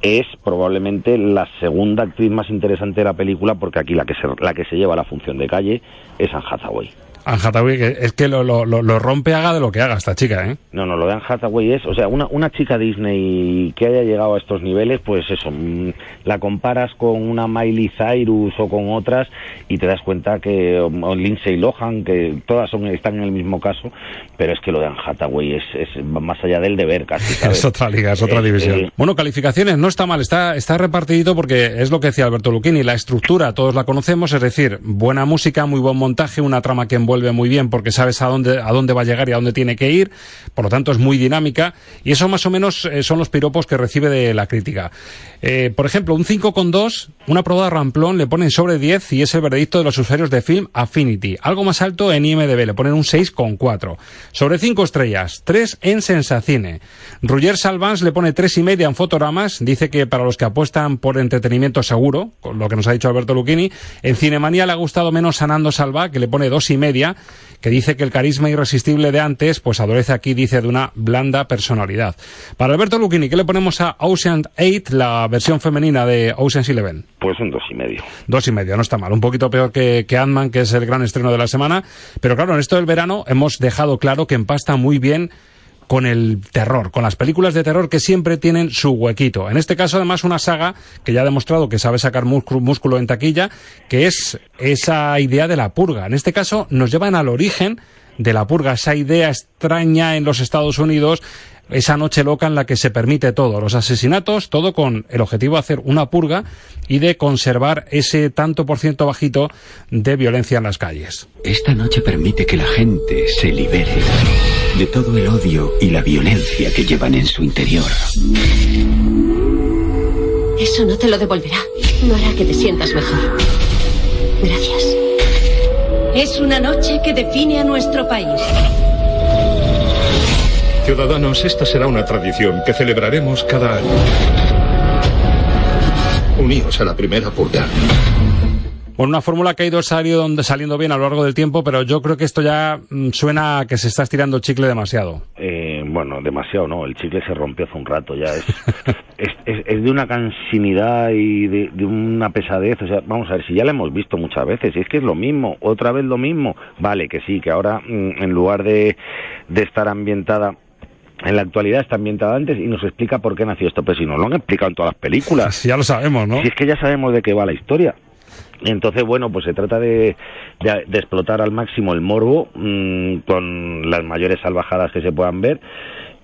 es probablemente la segunda actriz más interesante de la película porque aquí la que se, la que se lleva la función de calle es Anne Hathaway. Anne Hathaway, que es que lo, lo, lo, rompe haga de lo que haga esta chica, ¿eh? No, no, lo de Anne Hathaway es, o sea, una, una chica Disney que haya llegado a estos niveles, pues eso, mmm, la comparas con una Miley Cyrus o con otras y te das cuenta que, o Lindsay Lohan, que todas son, están en el mismo caso, pero es que lo de Anne Hathaway es, es más allá del deber casi, <laughs> ¿sabes? es otra liga, es otra división. eh, Bueno, calificaciones, no está mal, está, está repartidito porque es lo que decía Alberto Lucchini, la estructura todos la conocemos, es decir, buena música, muy buen montaje, una trama que envuelve muy bien porque sabes a dónde, a dónde va a llegar y a dónde tiene que ir, por lo tanto es muy dinámica y eso más o menos eh, son los piropos que recibe de la crítica. Eh, por ejemplo, un 5,2, una prueba ramplón le ponen sobre 10 y es el veredicto de los usuarios de Film Affinity. Algo más alto en IMDB, le ponen un 6,4. Sobre 5 estrellas, 3 en Sensacine. Roger Salvans le pone 3,5 en Fotogramas, dice que para los que apuestan por entretenimiento seguro, con lo que nos ha dicho Alberto Lucchini, en Cinemanía le ha gustado menos Sanando Salva, que le pone 2,5, que dice que el carisma irresistible de antes, pues adolece aquí, dice, de una blanda personalidad. Para Alberto Lucchini, ¿qué le ponemos a Ocean 8, la versión femenina de Ocean's Eleven? Pues un dos y medio. Dos y medio, no está mal. Un poquito peor que, que Ant-Man, que es el gran estreno de la semana. Pero claro, en esto del verano hemos dejado claro que empasta muy bien con el terror, con las películas de terror que siempre tienen su huequito. En este caso, además, una saga que ya ha demostrado que sabe sacar músculo en taquilla, que es esa idea de la purga. En este caso, nos llevan al origen de la purga, esa idea extraña en los Estados Unidos, esa noche loca en la que se permite todo, los asesinatos, todo con el objetivo de hacer una purga y de conservar ese tanto por ciento bajito de violencia en las calles. Esta noche permite que la gente se libere de todo el odio y la violencia que llevan en su interior. Eso no te lo devolverá. No hará que te sientas mejor. Gracias. Es una noche que define a nuestro país. Ciudadanos, esta será una tradición que celebraremos cada año. Uníos a la primera purga. Bueno, una fórmula que ha ido saliendo, saliendo bien a lo largo del tiempo, pero yo creo que esto ya mm, suena a que se está estirando el chicle demasiado. Eh, bueno, demasiado no, el chicle se rompió hace un rato, ya es, <laughs> es, es, es, de una cansinidad y de, de, una pesadez, o sea, vamos a ver, si ya la hemos visto muchas veces, y es que es lo mismo, otra vez lo mismo, vale, que sí, que ahora mm, en lugar de, de estar ambientada en la actualidad está ambientada antes y nos explica por qué nació esto, pero si nos lo han explicado en todas las películas. <laughs> ya lo sabemos, ¿no? Si es que ya sabemos de qué va la historia. Entonces, bueno, pues se trata de, de, explotar al máximo el morbo mmm, con las mayores salvajadas que se puedan ver.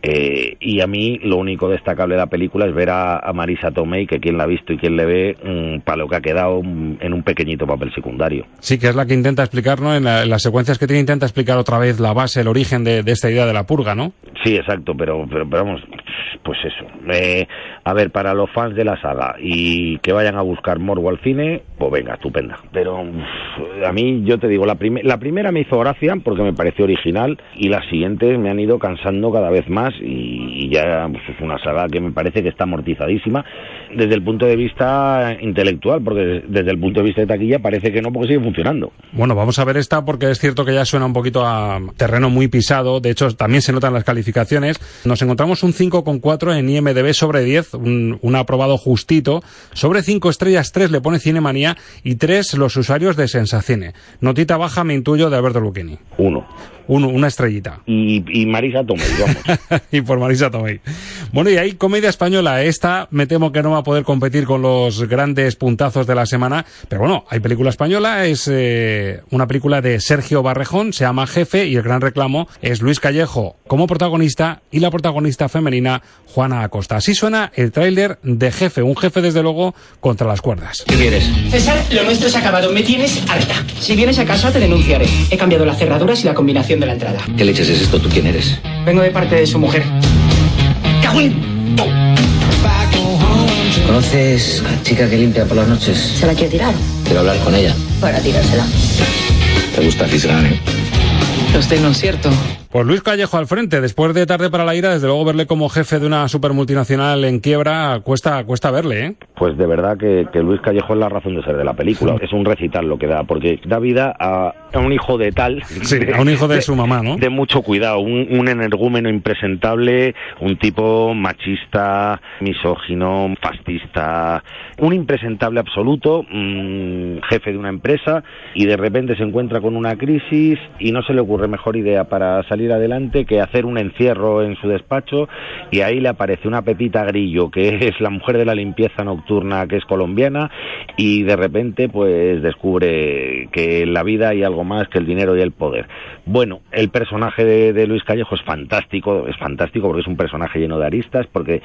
Eh, y a mí lo único destacable de la película es ver a, a Marisa Tomei, que quien la ha visto y quien le ve, mmm, para lo que ha quedado mmm, en un pequeñito papel secundario. Sí, que es la que intenta explicar, ¿no? En, la, en, las secuencias que tiene intenta explicar otra vez la base, el origen de, de esta idea de la purga, ¿no? Sí, exacto, pero, pero, pero vamos, pues eso. Eh, a ver, para los fans de la saga y que vayan a buscar Morbo al cine, pues venga, estupenda. Pero a mí, yo te digo, la, prim la primera me hizo gracia porque me pareció original y las siguientes me han ido cansando cada vez más y, ya pues, es una saga que me parece que está amortizadísima desde el punto de vista intelectual, porque desde el punto de vista de taquilla parece que no, porque sigue funcionando. Bueno, vamos a ver esta porque es cierto que ya suena un poquito a terreno muy pisado. De hecho, también se notan las calificaciones. Nos encontramos un 5,4 en IMDB sobre 10, un, un, aprobado justito. Sobre 5 estrellas, 3 le pone Cinemanía y 3 los usuarios de Sensacine. Notita baja, me intuyo, de Alberto Lucchini. Uno. Uno, una estrellita. Y, y Marisa Tomei, vamos. <laughs> y por Marisa Tomei. Bueno, y ahí comedia española. Esta me temo que no va a poder competir con los grandes puntazos de la semana. Pero bueno, hay película española. Es eh, una película de Sergio Barrejón, se llama Jefe, y el gran reclamo es Luis Callejo como protagonista y la protagonista femenina, Juana Acosta. Así suena el tráiler de Jefe. Un jefe, desde luego, contra las cuerdas. ¿Qué quieres? César, lo nuestro es acabado. Me tienes harta. Si vienes a casa, te denunciaré. He cambiado las cerraduras y la combinación de la entrada. ¿Qué leches es esto? ¿Tú quién eres? Vengo de parte de su mujer. ¡Cagüín! ¿Conoces a la chica que limpia por las noches? ¿Se la quiere tirar? Quiero hablar con ella. Para tirársela. Te gusta fisgar, ¿eh? No estoy en lo cierto. Pues Luis Callejo al frente, después de Tarde para la Ira, desde luego verle como jefe de una super multinacional en quiebra cuesta, cuesta verle, ¿eh? Pues de verdad que, que Luis Callejo es la razón de ser de la película. Es un recital lo que da, porque da vida a, a un hijo de tal. Sí, de, a un hijo de, de, su mamá, ¿no? De mucho cuidado, un, un energúmeno impresentable, un tipo machista, misógino, fascista, un impresentable absoluto, mmm, jefe de una empresa, y de repente se encuentra con una crisis y no se le ocurre mejor idea para salir adelante que hacer un encierro en su despacho y ahí le aparece una Pepita Grillo que <laughs> es la mujer de la limpieza nocturna que es colombiana y de repente pues descubre que en la vida hay algo más que el dinero y el poder. Bueno, el personaje de, de Luis Callejo es fantástico, es fantástico porque es un personaje lleno de aristas porque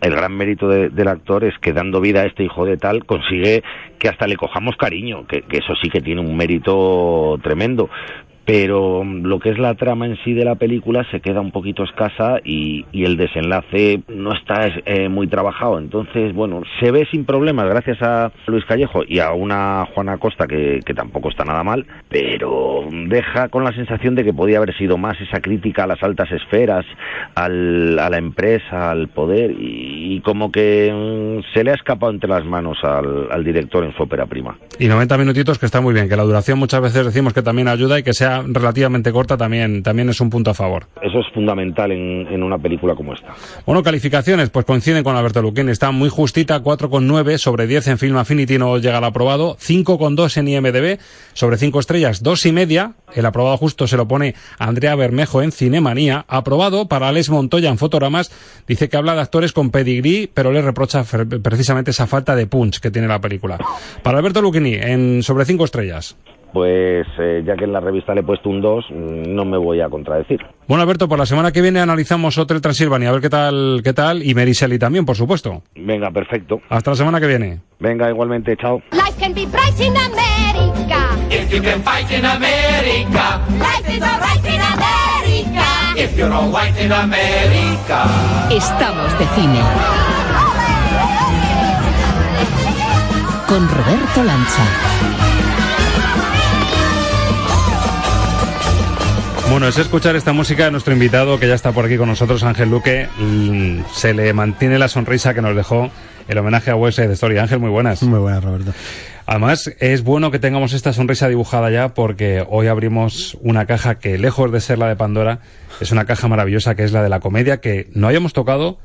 el gran mérito de, del actor es que dando vida a este hijo de tal consigue que hasta le cojamos cariño, que eso sí que tiene un mérito tremendo pero lo que es la trama en sí de la película se queda un poquito escasa y, y el desenlace no está eh, muy trabajado. Entonces, bueno, se ve sin problemas gracias a Luis Callejo y a una Juana Costa que, tampoco está nada mal, pero deja con la sensación de que podía haber sido más esa crítica a las altas esferas, al, a la empresa, al poder y, y como que mm, se le ha escapado entre las manos al, al director en su ópera prima. Y 90 minutitos que está muy bien, que la duración muchas veces decimos que también ayuda y que sea relativamente corta también, también es un punto a favor. Eso es fundamental en, en una película como esta. Bueno, calificaciones, pues coinciden con Alberto Luquín. Está muy justita, 4,9 sobre 10 en Film Affinity no llega al aprobado, 5,2 en IMDB, sobre 5 estrellas, 2 y media. El aprobado justo se lo pone Andrea Bermejo en Cinemanía. Aprobado para Alex Montoya en Fotogramas. Dice que habla de actores con pedigrí, pero le reprocha precisamente esa falta de punch que tiene la película. Para Alberto Luquini, en sobre 5 estrellas pues eh, ya que en la revista le he puesto un 2, no me voy a contradecir. Bueno, Alberto, por la semana que viene analizamos Hotel Transilvania, a ver qué tal, qué tal, y Mary Shelley también, por supuesto. Venga, perfecto. Hasta la semana que viene. Venga, igualmente, chao. Life can be bright in America. If you can fight in America. Life is alright in America. If you're all white in America. Estamos de cine. Con Roberto Lancha. Bueno, es escuchar esta música de nuestro invitado que ya está por aquí con nosotros, Ángel Luque. Se le mantiene la sonrisa que nos dejó el homenaje a West de Story. Ángel, muy buenas. Muy buenas, Roberto. Además, es bueno que tengamos esta sonrisa dibujada ya porque hoy abrimos una caja que, lejos de ser la de Pandora, es una caja maravillosa que es la de la comedia que no hayamos tocado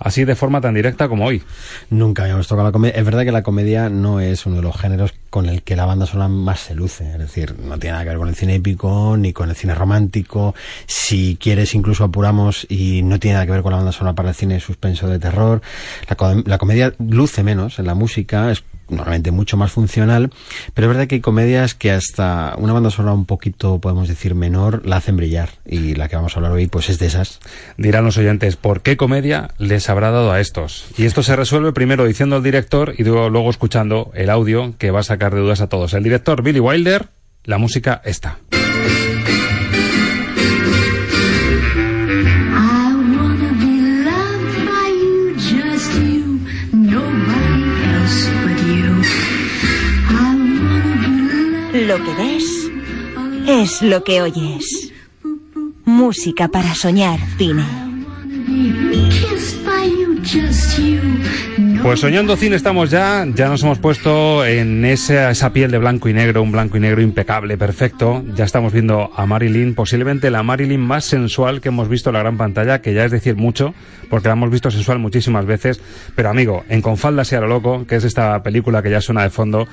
así de forma tan directa como hoy. Nunca habíamos tocado la comedia. Es verdad que la comedia no es uno de los géneros con el que la banda sonora más se luce. Es decir, no tiene nada que ver con el cine épico ni con el cine romántico. Si quieres, incluso apuramos y no tiene nada que ver con la banda sonora para el cine suspenso de terror. La, com la comedia luce menos en la música. Es normalmente mucho más funcional, pero es verdad que hay comedias que hasta una banda sonora un poquito, podemos decir, menor, la hacen brillar. Y la que vamos a hablar hoy, pues es de esas. Dirán los oyentes, ¿por qué comedia les habrá dado a estos? Y esto se resuelve primero diciendo al director y luego escuchando el audio que va a sacar de dudas a todos. El director Billy Wilder, la música está. Lo que ves es lo que oyes. Música para soñar cine. Pues soñando cine estamos ya, ya nos hemos puesto en esa, esa piel de blanco y negro, un blanco y negro impecable, perfecto. Ya estamos viendo a Marilyn, posiblemente la Marilyn más sensual que hemos visto en la gran pantalla, que ya es decir mucho, porque la hemos visto sensual muchísimas veces. Pero amigo, en Con falda y a lo loco, que es esta película que ya suena de fondo,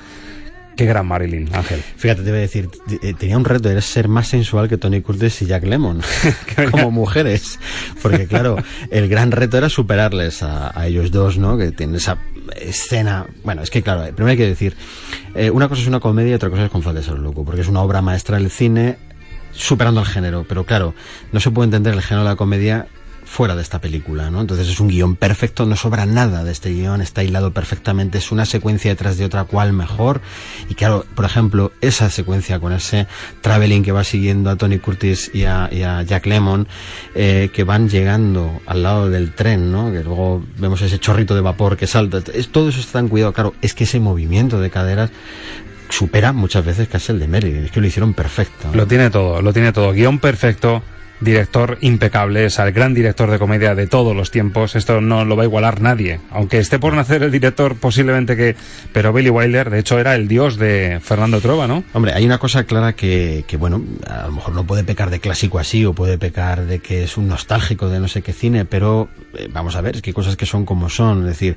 Qué gran Marilyn, Ángel. Fíjate, te voy a decir, eh, tenía un reto, era ser más sensual que Tony Curtis y Jack Lemmon, <laughs> <laughs> como mujeres. Porque claro, el gran reto era superarles a, ellos dos, ¿no? Que tienen esa escena. Bueno, es que claro, primero hay que decir, eh, una cosa es una comedia y otra cosa es con de ser loco, porque es una obra maestra del cine superando el género. Pero claro, no se puede entender el género de la comedia fuera de esta película, ¿no? Entonces es un guion perfecto, no sobra nada de este guion, está hilado perfectamente, es una secuencia detrás de otra cual mejor. Y claro, por ejemplo, esa secuencia con ese traveling que va siguiendo a Tony Curtis y a, Jack Lemon, eh, que van llegando al lado del tren, ¿no? Que luego vemos ese chorrito de vapor que salta. Todo eso está tan cuidado. Claro, es que ese movimiento de caderas supera muchas veces casi el de Marilyn. Es que lo hicieron perfecto. Lo tiene todo, lo tiene todo. Guión perfecto, director impecable, es el gran director de comedia de todos los tiempos. Esto no lo va a igualar nadie. Aunque esté por nacer el director, posiblemente que. Pero Billy Wilder, de hecho, era el dios de Fernando Trova, ¿no? Hombre, hay una cosa clara que, que, bueno, a lo mejor no puede pecar de clásico así, o puede pecar de que es un nostálgico de no sé qué cine, pero eh, vamos a ver, es que hay cosas que son como son. Es decir,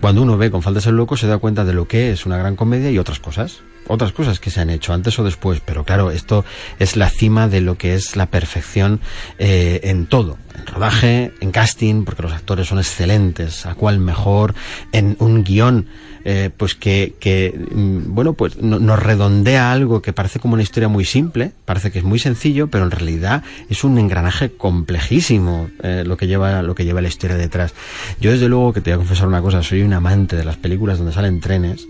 cuando uno ve con falta de ser loco, se da cuenta de lo que es una gran comedia y otras cosas otras cosas que se han hecho antes o después, pero claro, esto es la cima de lo que es la perfección eh, en todo, en rodaje, en casting, porque los actores son excelentes, a cual mejor, en un guion eh, pues que, que mm, bueno, pues nos redondea algo que parece como una historia muy simple, parece que es muy sencillo, pero en realidad es un engranaje complejísimo eh, lo que lleva lo que lleva la historia detrás. Yo desde luego que te voy a confesar una cosa, soy un amante de las películas donde salen trenes.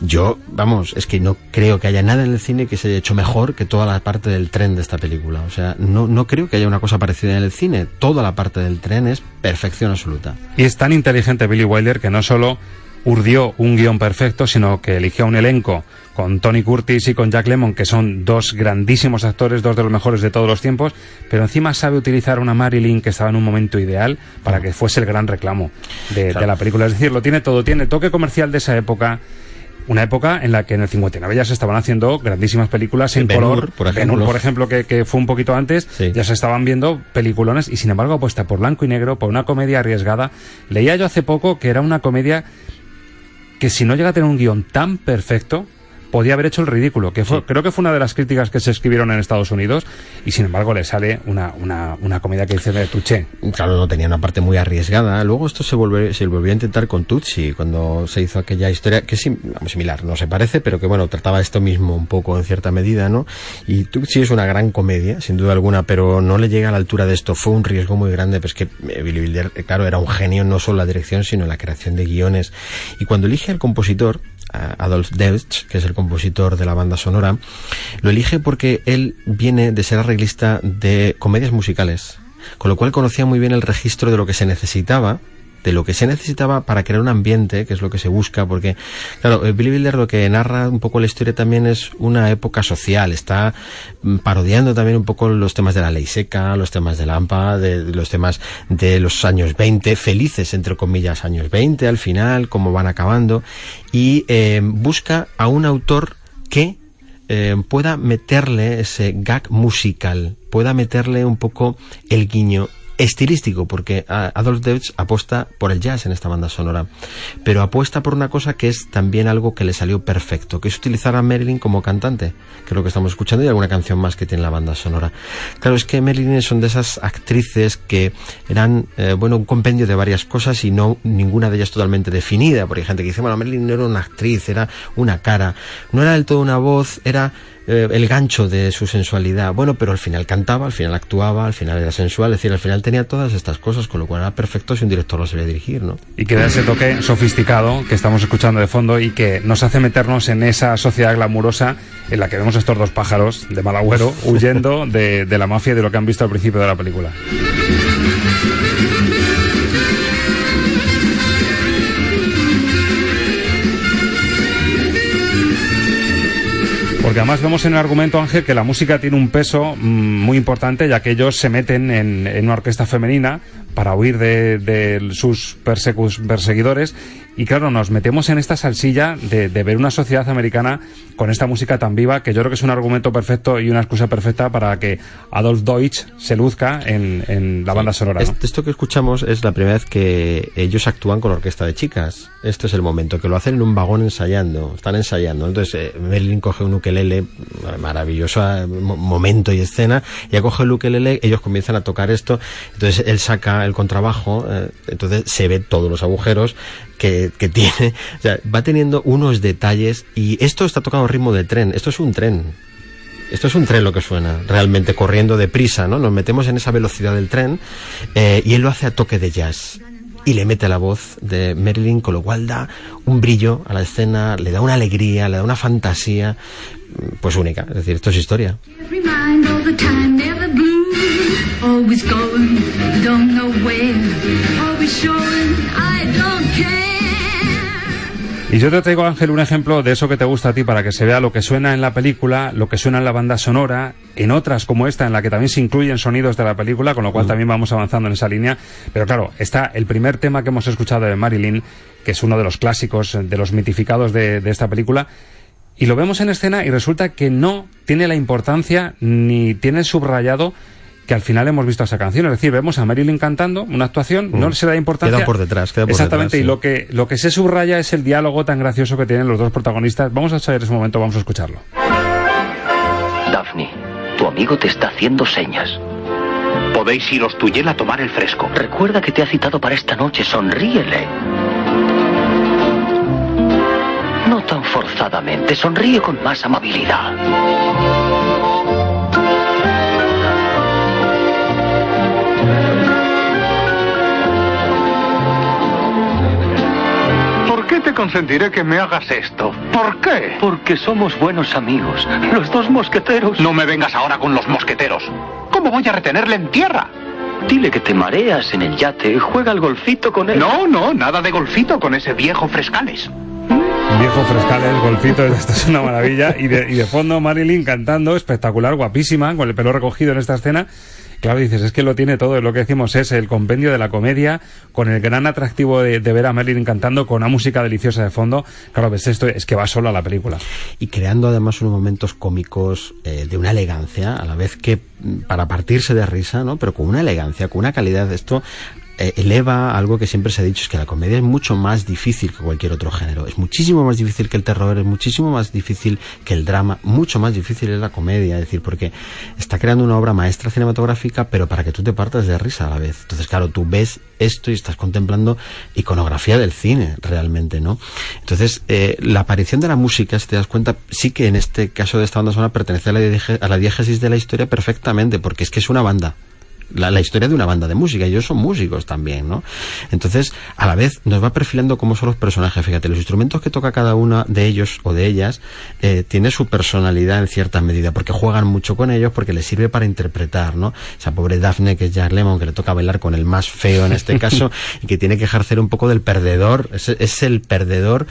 Yo, vamos, es que no creo que haya nada en el cine que se haya hecho mejor que toda la parte del tren de esta película. O sea, no, no creo que haya una cosa parecida en el cine. Toda la parte del tren es perfección absoluta. Y es tan inteligente Billy Wilder que no solo urdió un guion perfecto, sino que eligió un elenco con Tony Curtis y con Jack Lemmon, que son dos grandísimos actores, dos de los mejores de todos los tiempos, pero encima sabe utilizar una Marilyn que estaba en un momento ideal para que fuese el gran reclamo de, la película. Es decir, lo tiene todo, tiene toque comercial de esa época, una época en la que en el 59 ya se estaban haciendo grandísimas películas en color. Por ejemplo, por ejemplo que, fue un poquito antes, ya se estaban viendo peliculones y sin embargo apuesta por blanco y negro, por una comedia arriesgada. Leía yo hace poco que era una comedia que si no llega a tener un guion tan perfecto, podía haber hecho el ridículo, que fue, creo que fue una de las críticas que se escribieron en Estados Unidos y sin embargo le sale una, una, una comedia que dice de Tuché. Claro, no tenía una parte muy arriesgada. Luego esto se, volvió, se volvió a intentar con Tucci cuando se hizo aquella historia que es similar, no se parece, pero que bueno, trataba esto mismo un poco en cierta medida, ¿no? Y Tucci es una gran comedia, sin duda alguna, pero no le llega a la altura de esto. Fue un riesgo muy grande, pues que eh, Billy Wilder, claro, era un genio no solo en la dirección, sino en la creación de guiones. Y cuando elige al compositor, Adolf Deutsch, que es el compositor de la banda sonora, lo elige porque él viene de ser arreglista de comedias musicales, con lo cual conocía muy bien el registro de lo que se necesitaba de lo que se necesitaba para crear un ambiente, que es lo que se busca, porque, claro, eh, Billy Wilder lo que narra un poco la historia también es una época social, está mm, parodiando también un poco los temas de la ley seca, los temas de la AMPA, de, los temas de los años 20, felices, entre comillas, años 20 al final, cómo van acabando, y eh, busca a un autor que eh, pueda meterle ese gag musical, pueda meterle un poco el guiño estilístico, porque Adolf Deutsch apuesta por el jazz en esta banda sonora, pero apuesta por una cosa que es también algo que le salió perfecto, que es utilizar a Marilyn como cantante, que es lo que estamos escuchando, y alguna canción más que tiene la banda sonora. Claro, es que Marilyn son de esas actrices que eran, eh, bueno, un compendio de varias cosas y no ninguna de ellas totalmente definida, porque hay gente que dice, bueno, Marilyn no era una actriz, era una cara, no era del todo una voz, era eh, el gancho de su sensualidad. Bueno, pero al final cantaba, al final actuaba, al final era sensual, es decir, al final tenía todas estas cosas, con lo cual era perfecto si un director lo sabía dirigir, ¿no? Y que da ese toque sofisticado que estamos escuchando de fondo y que nos hace meternos en esa sociedad glamurosa en la que vemos estos dos pájaros de mal agüero huyendo de, de la mafia y de lo que han visto al principio de la película. Porque además vemos en el argumento, Ángel, que la música tiene un peso mm, muy importante, ya que ellos se meten en, en una orquesta femenina para huir de, de sus perseguidores. Y claro, nos metemos en esta salsilla de, de ver una sociedad americana con esta música tan viva, que yo creo que es un argumento perfecto y una excusa perfecta para que Adolf Deutsch se luzca en, en la banda sonora. ¿no? Est- Esto que escuchamos es la primera vez que ellos actúan con orquesta de chicas. Este es el momento, que lo hacen en un vagón ensayando, están ensayando. Entonces eh, Marilyn coge un ukelele, maravilloso eh, mo- momento y escena, ya coge el ukelele, ellos comienzan a tocar esto, entonces él saca el contrabajo, eh, entonces se ve todos los agujeros que, que tiene, o sea, va teniendo unos detalles y esto está tocado a ritmo de tren, esto es un tren. Esto es un tren lo que suena, realmente corriendo deprisa, ¿no? Nos metemos en esa velocidad del tren eh, y él lo hace a toque de jazz. Y le mete la voz de Marilyn, con lo cual da un brillo a la escena, le da una alegría, le da una fantasía, mm, pues única. Es decir, esto es historia. Always going, don't know where. Always showing, I don't care. Y yo te traigo, Ángel, un ejemplo de eso que te gusta a ti para que se vea lo que suena en la película, lo que suena en la banda sonora, en otras como esta, en la que también se incluyen sonidos de la película, con lo cual también vamos avanzando en esa línea. Pero claro, está el primer tema que hemos escuchado de Marilyn, que es uno de los clásicos, de los mitificados de, de esta película. Y lo vemos en escena y resulta que no tiene la importancia ni tiene subrayado que al final hemos visto esa canción. Es decir, vemos a Marilyn cantando una actuación, no Mm. se da importancia. Queda por detrás, queda por Exactamente, detrás, y sí. lo que, lo que se subraya es el diálogo tan gracioso que tienen los dos protagonistas. Vamos a saber ese momento, vamos a escucharlo. Daphne, tu amigo te está haciendo señas. Podéis iros tú y él a tomar el fresco. Recuerda que te ha citado para esta noche. Sonríele. No tan forzadamente. Sonríe con más amabilidad. Qué te consentiré que me hagas esto? ¿Por qué? Porque somos buenos amigos. Los dos mosqueteros. No me vengas ahora con los mosqueteros. ¿Cómo voy a retenerle en tierra? Dile que te mareas en el yate. Juega al golfito con él. No, no, nada de golfito con ese viejo frescales. Viejo Frescales, golfito, <laughs> esto es una maravilla. Y de, y de fondo Marilyn cantando, espectacular, guapísima, con el pelo recogido en esta escena. Claro, dices, es que lo tiene todo, lo que decimos es el compendio de la comedia, con el gran atractivo de, de ver a Marilyn cantando, con una música deliciosa de fondo. Claro, ves esto, es que va sola la película. y creando además unos momentos cómicos eh, de una elegancia, a la vez que mm, para partirse de risa, ¿no? Pero con una elegancia, con una calidad. Esto eh, eleva algo que siempre se ha dicho, es que la comedia es mucho más difícil que cualquier otro género. Es muchísimo más difícil que el terror, es muchísimo más difícil que el drama, mucho más difícil es la comedia, es decir, porque está creando una obra maestra cinematográfica, pero para que tú te partas de risa a la vez. Entonces, claro, tú ves esto y estás contemplando iconografía del cine, realmente, ¿no? Entonces, eh, la aparición de la música, si te das cuenta, sí que en este caso de esta banda sonora pertenece a la, a la diégesis de la historia perfectamente, porque es que es una banda. La, la historia de una banda de música, ellos son músicos también, ¿no? Entonces, a la vez nos va perfilando cómo son los personajes, fíjate, los instrumentos que toca cada uno de ellos o de ellas eh, tiene su personalidad en cierta medida, porque juegan mucho con ellos, porque les sirve para interpretar, ¿no? Esa pobre Daphne que es Jack Lemmon, que le toca bailar con el más feo en este <laughs> caso, y que tiene que ejercer un poco del perdedor, es, es el perdedor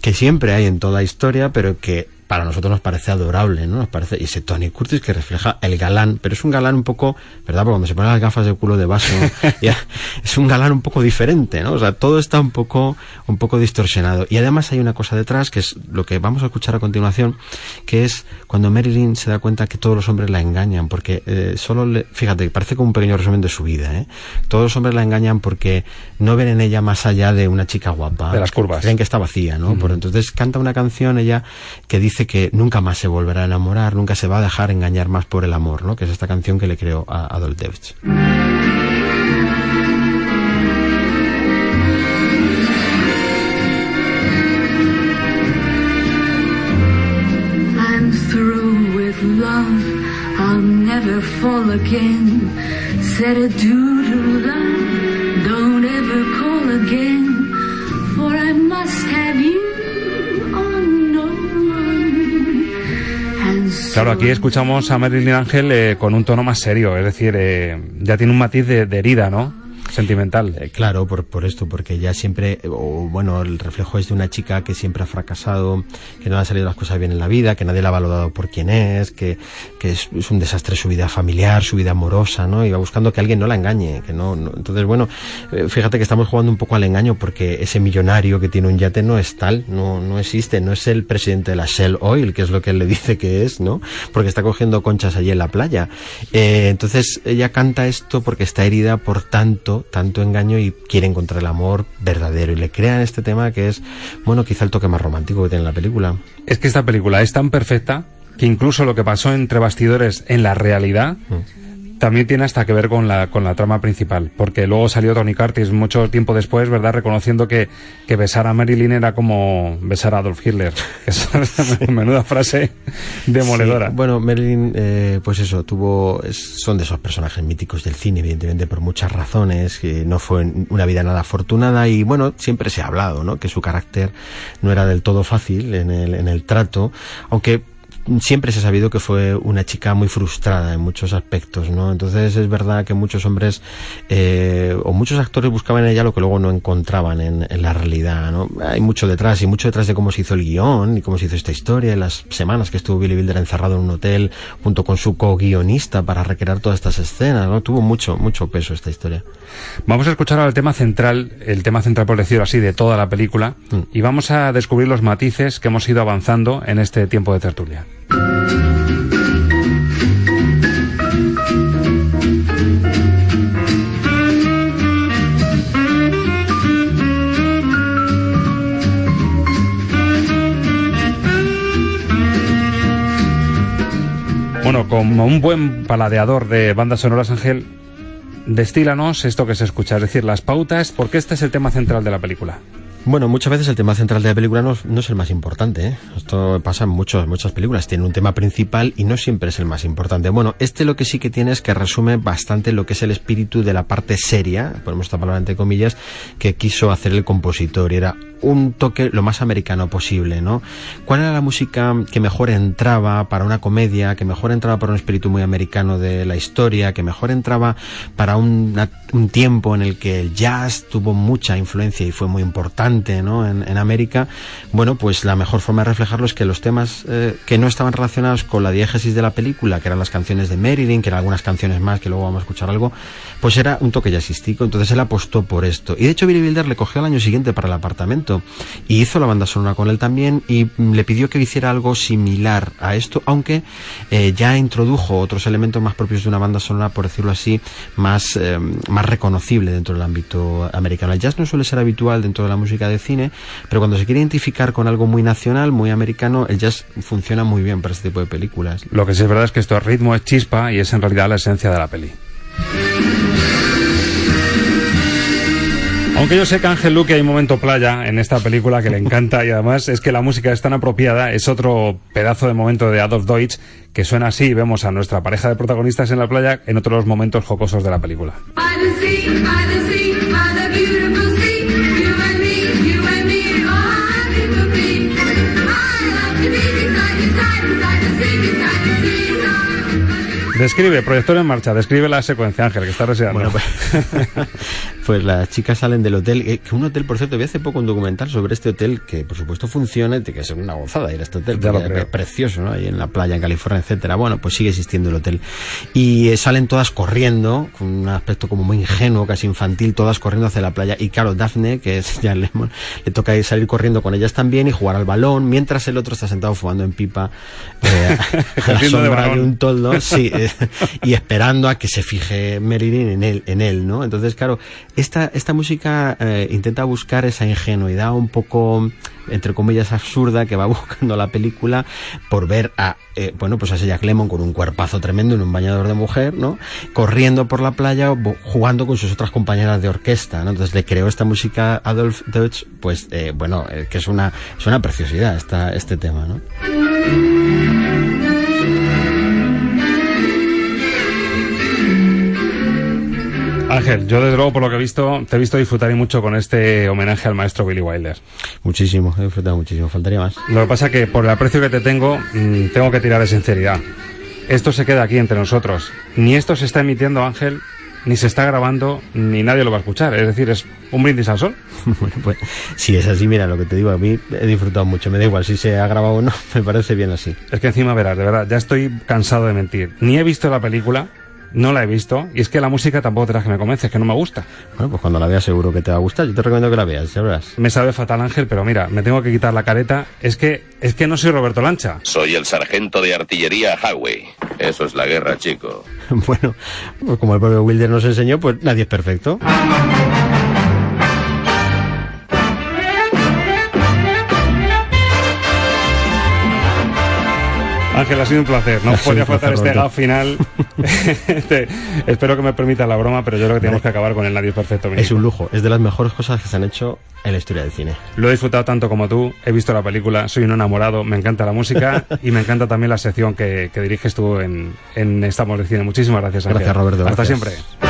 que siempre hay en toda historia, pero que para nosotros nos parece adorable, ¿no? Nos parece, y ese Tony Curtis que refleja el galán, pero es un galán un poco, ¿verdad? Porque cuando se pone las gafas de culo de vaso, <laughs> <laughs> ya, es un galán un poco diferente, ¿no? O sea, todo está un poco, un poco distorsionado. Y además hay una cosa detrás, que es lo que vamos a escuchar a continuación, que es cuando Marilyn se da cuenta que todos los hombres la engañan, porque eh, solo le, fíjate, parece como un pequeño resumen de su vida, ¿eh? Todos los hombres la engañan porque no ven en ella más allá de una chica guapa. De las curvas. Creen que está vacía, ¿no? Por entonces canta una canción ella que dice que nunca más se volverá a enamorar, nunca se va a dejar engañar más por el amor, ¿no? Que es esta canción que le creó a Adolf Deutsch. Love. I'll never fall again. Said adieu to love. Claro, aquí escuchamos a Marilyn Ángel eh, con un tono más serio, es decir, eh, ya tiene un matiz de, de herida, ¿no? Sentimental. Eh, claro, por, por esto, porque ella siempre, o bueno, el reflejo es de una chica que siempre ha fracasado, que no le han salido las cosas bien en la vida, que nadie la ha valorado por quien es, que, que es, un desastre su vida familiar, su vida amorosa, ¿no? Y va buscando que alguien no la engañe, que no, no- entonces bueno, eh, fíjate que estamos jugando un poco al engaño porque ese millonario que tiene un yate no es tal, no, no existe, no es el presidente de la Shell Oil, que es lo que él le <laughs> dice que es, ¿no? Porque está cogiendo conchas allí en la playa. Eh, entonces ella canta esto porque está herida por tanto, tanto engaño y quiere encontrar el amor verdadero y le crean este tema que es, bueno, quizá el toque más romántico que tiene la película. Es que esta película es tan perfecta que incluso lo que pasó entre bastidores en la realidad también tiene hasta que ver con la, con la trama principal. Porque luego salió Tony Curtis mucho tiempo después, ¿verdad? Reconociendo que, que besar a Marilyn era como besar a Adolf Hitler. <laughs> Es menuda frase demoledora. Sí, bueno, Marilyn, eh, pues eso, tuvo, son de esos personajes míticos del cine, evidentemente, por muchas razones, que no fue una vida nada afortunada y bueno, siempre se ha hablado, ¿no? Que su carácter no era del todo fácil en el, en el trato, aunque siempre se ha sabido que fue una chica muy frustrada en muchos aspectos, ¿no? Entonces es verdad que muchos hombres eh, o muchos actores buscaban en ella lo que luego no encontraban en, en la realidad, ¿no? Hay mucho detrás y mucho detrás de cómo se hizo el guion y cómo se hizo esta historia, y las semanas que estuvo Billy Wilder encerrado en un hotel junto con su co-guionista para recrear todas estas escenas, ¿no? Tuvo mucho, mucho peso esta historia. Vamos a escuchar ahora el tema central, el tema central por decirlo así, de toda la película, y vamos a descubrir los matices que hemos ido avanzando en este tiempo de tertulia. Bueno, como un buen paladeador de bandas sonoras, Ángel, destílanos esto que se escucha, es decir, las pautas, porque este es el tema central de la película. Bueno, muchas veces el tema central de la película no, es el más importante. ¿eh? Esto pasa en muchos, muchas películas. Tiene un tema principal y no siempre es el más importante. Bueno, este lo que sí que tiene es que resume bastante lo que es el espíritu de la parte seria, ponemos esta palabra entre comillas, que quiso hacer el compositor. Y era un toque lo más americano posible, ¿no? ¿Cuál era la música que mejor entraba para una comedia, que mejor entraba para un espíritu muy americano de la historia, que mejor entraba para un tiempo en el que el jazz tuvo mucha influencia y fue muy importante, ¿no? En, América. Bueno, pues la mejor forma de reflejarlo es que los temas eh, que no estaban relacionados con la diégesis de la película, que eran las canciones de Marilyn, que eran algunas canciones más, que luego vamos a escuchar algo, pues era un toque jazzístico. Entonces él apostó por esto. Y de hecho Billy Wilder le cogió al año siguiente para el apartamento y hizo la banda sonora con él también y mm, le pidió que hiciera algo similar a esto, aunque eh, ya introdujo otros elementos más propios de una banda sonora, por decirlo así, más, eh, más reconocible dentro del ámbito americano. El jazz no suele ser habitual dentro de la música de cine, pero cuando se quiere identificar con algo muy nacional, muy americano, el jazz funciona muy bien para este tipo de películas. Lo que sí es verdad es que esto es ritmo, es chispa y es en realidad la esencia de la peli. Aunque yo sé que a Ángel Luque hay un momento playa en esta película que le <laughs> encanta y además es que la música es tan apropiada, es otro pedazo de momento de Adolf Deutsch que suena así y vemos a nuestra pareja de protagonistas en la playa en otros momentos jocosos de la película. Describe, proyector en marcha, describe la secuencia, Ángel, que está deseando. Bueno, pues, <laughs> pues las chicas salen del hotel, eh, que un hotel, por cierto, vi hace poco un documental sobre este hotel que por supuesto funciona, y que es una gozada ir a este hotel, Ya creo. es precioso, ¿no? Ahí en la playa, en California, etcétera. Bueno, pues sigue existiendo el hotel. Y eh, salen todas corriendo, con un aspecto como muy ingenuo, casi infantil, todas corriendo hacia la playa. Y claro, Daphne, que es <laughs> Jan Lemon, le toca ir salir corriendo con ellas también y jugar al balón, mientras el otro está sentado fumando en pipa eh, <laughs> a la de sombra de, un toldo, sí, eh, <laughs> y esperando a que se fije Marilyn en él, en él, ¿no? Entonces, claro, esta, esta música eh, intenta buscar esa ingenuidad un poco, entre comillas, absurda que va <laughs> buscando la película por ver a, eh, bueno, pues a ese Jack Lemmon con un cuerpazo tremendo en un bañador de mujer, ¿no? Corriendo por la playa, jugando con sus otras compañeras de orquesta, ¿no? Entonces le creó esta música Adolf Deutsch, pues, eh, bueno, que es una, es una preciosidad esta, este tema, ¿no? Ángel, yo desde luego por lo que he visto, te he visto disfrutar y mucho con este homenaje al maestro Billy Wilder. Muchísimo, he disfrutado muchísimo, faltaría más. Lo que pasa que por el aprecio que te tengo, mm, tengo que tirar de sinceridad. Esto se queda aquí entre nosotros. Ni esto se está emitiendo, Ángel, ni se está grabando, ni nadie lo va a escuchar. Es decir, es un brindis al sol. <laughs> bueno, pues si es así, mira lo que te digo, a mí he disfrutado mucho. Me da igual si se ha grabado o no, <laughs> me parece bien así. Es que encima verás, de verdad, ya estoy cansado de mentir. Ni he visto la película, no la he visto, y es que la música tampoco te la que me convence, es que no me gusta. Bueno, pues cuando la veas seguro que te va a gustar. Yo te recomiendo que la veas, ya verás. Me sabe fatal Ángel, pero mira, me tengo que quitar la careta. Es que, es que no soy Roberto Lancha. Soy el sargento de artillería Howey. Eso es la guerra, chico. <laughs> bueno, pues como el propio Wilder nos enseñó, pues nadie es perfecto. Ángel, ha sido un placer. No podía faltar este gag final. <laughs> Este, espero que me permita la broma, pero yo creo que tenemos que acabar con el Nadie es Perfecto. Es Mínimo. un lujo, es de las mejores cosas que se han hecho en la historia del cine. Lo he disfrutado tanto como tú, he visto la película, soy un enamorado, me encanta la música <laughs> y me encanta también la sección que, que diriges tú en, en Estamos de Cine. Muchísimas gracias, Ángel. Gracias, Roberto, Hasta gracias. siempre.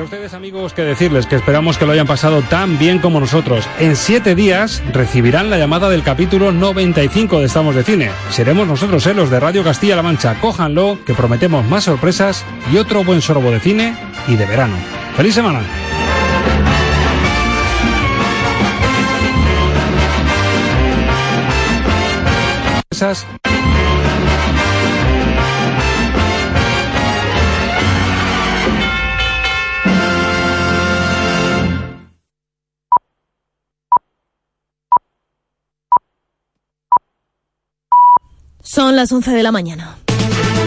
A ustedes, amigos, que decirles que esperamos que lo hayan pasado tan bien como nosotros. En siete días recibirán la llamada del capítulo 95 de Estamos de Cine. Seremos nosotros, eh, los de Radio Castilla-La Mancha. Cójanlo, que prometemos más sorpresas y otro buen sorbo de cine y de verano. ¡Feliz semana! Esas Son las 11 de la mañana.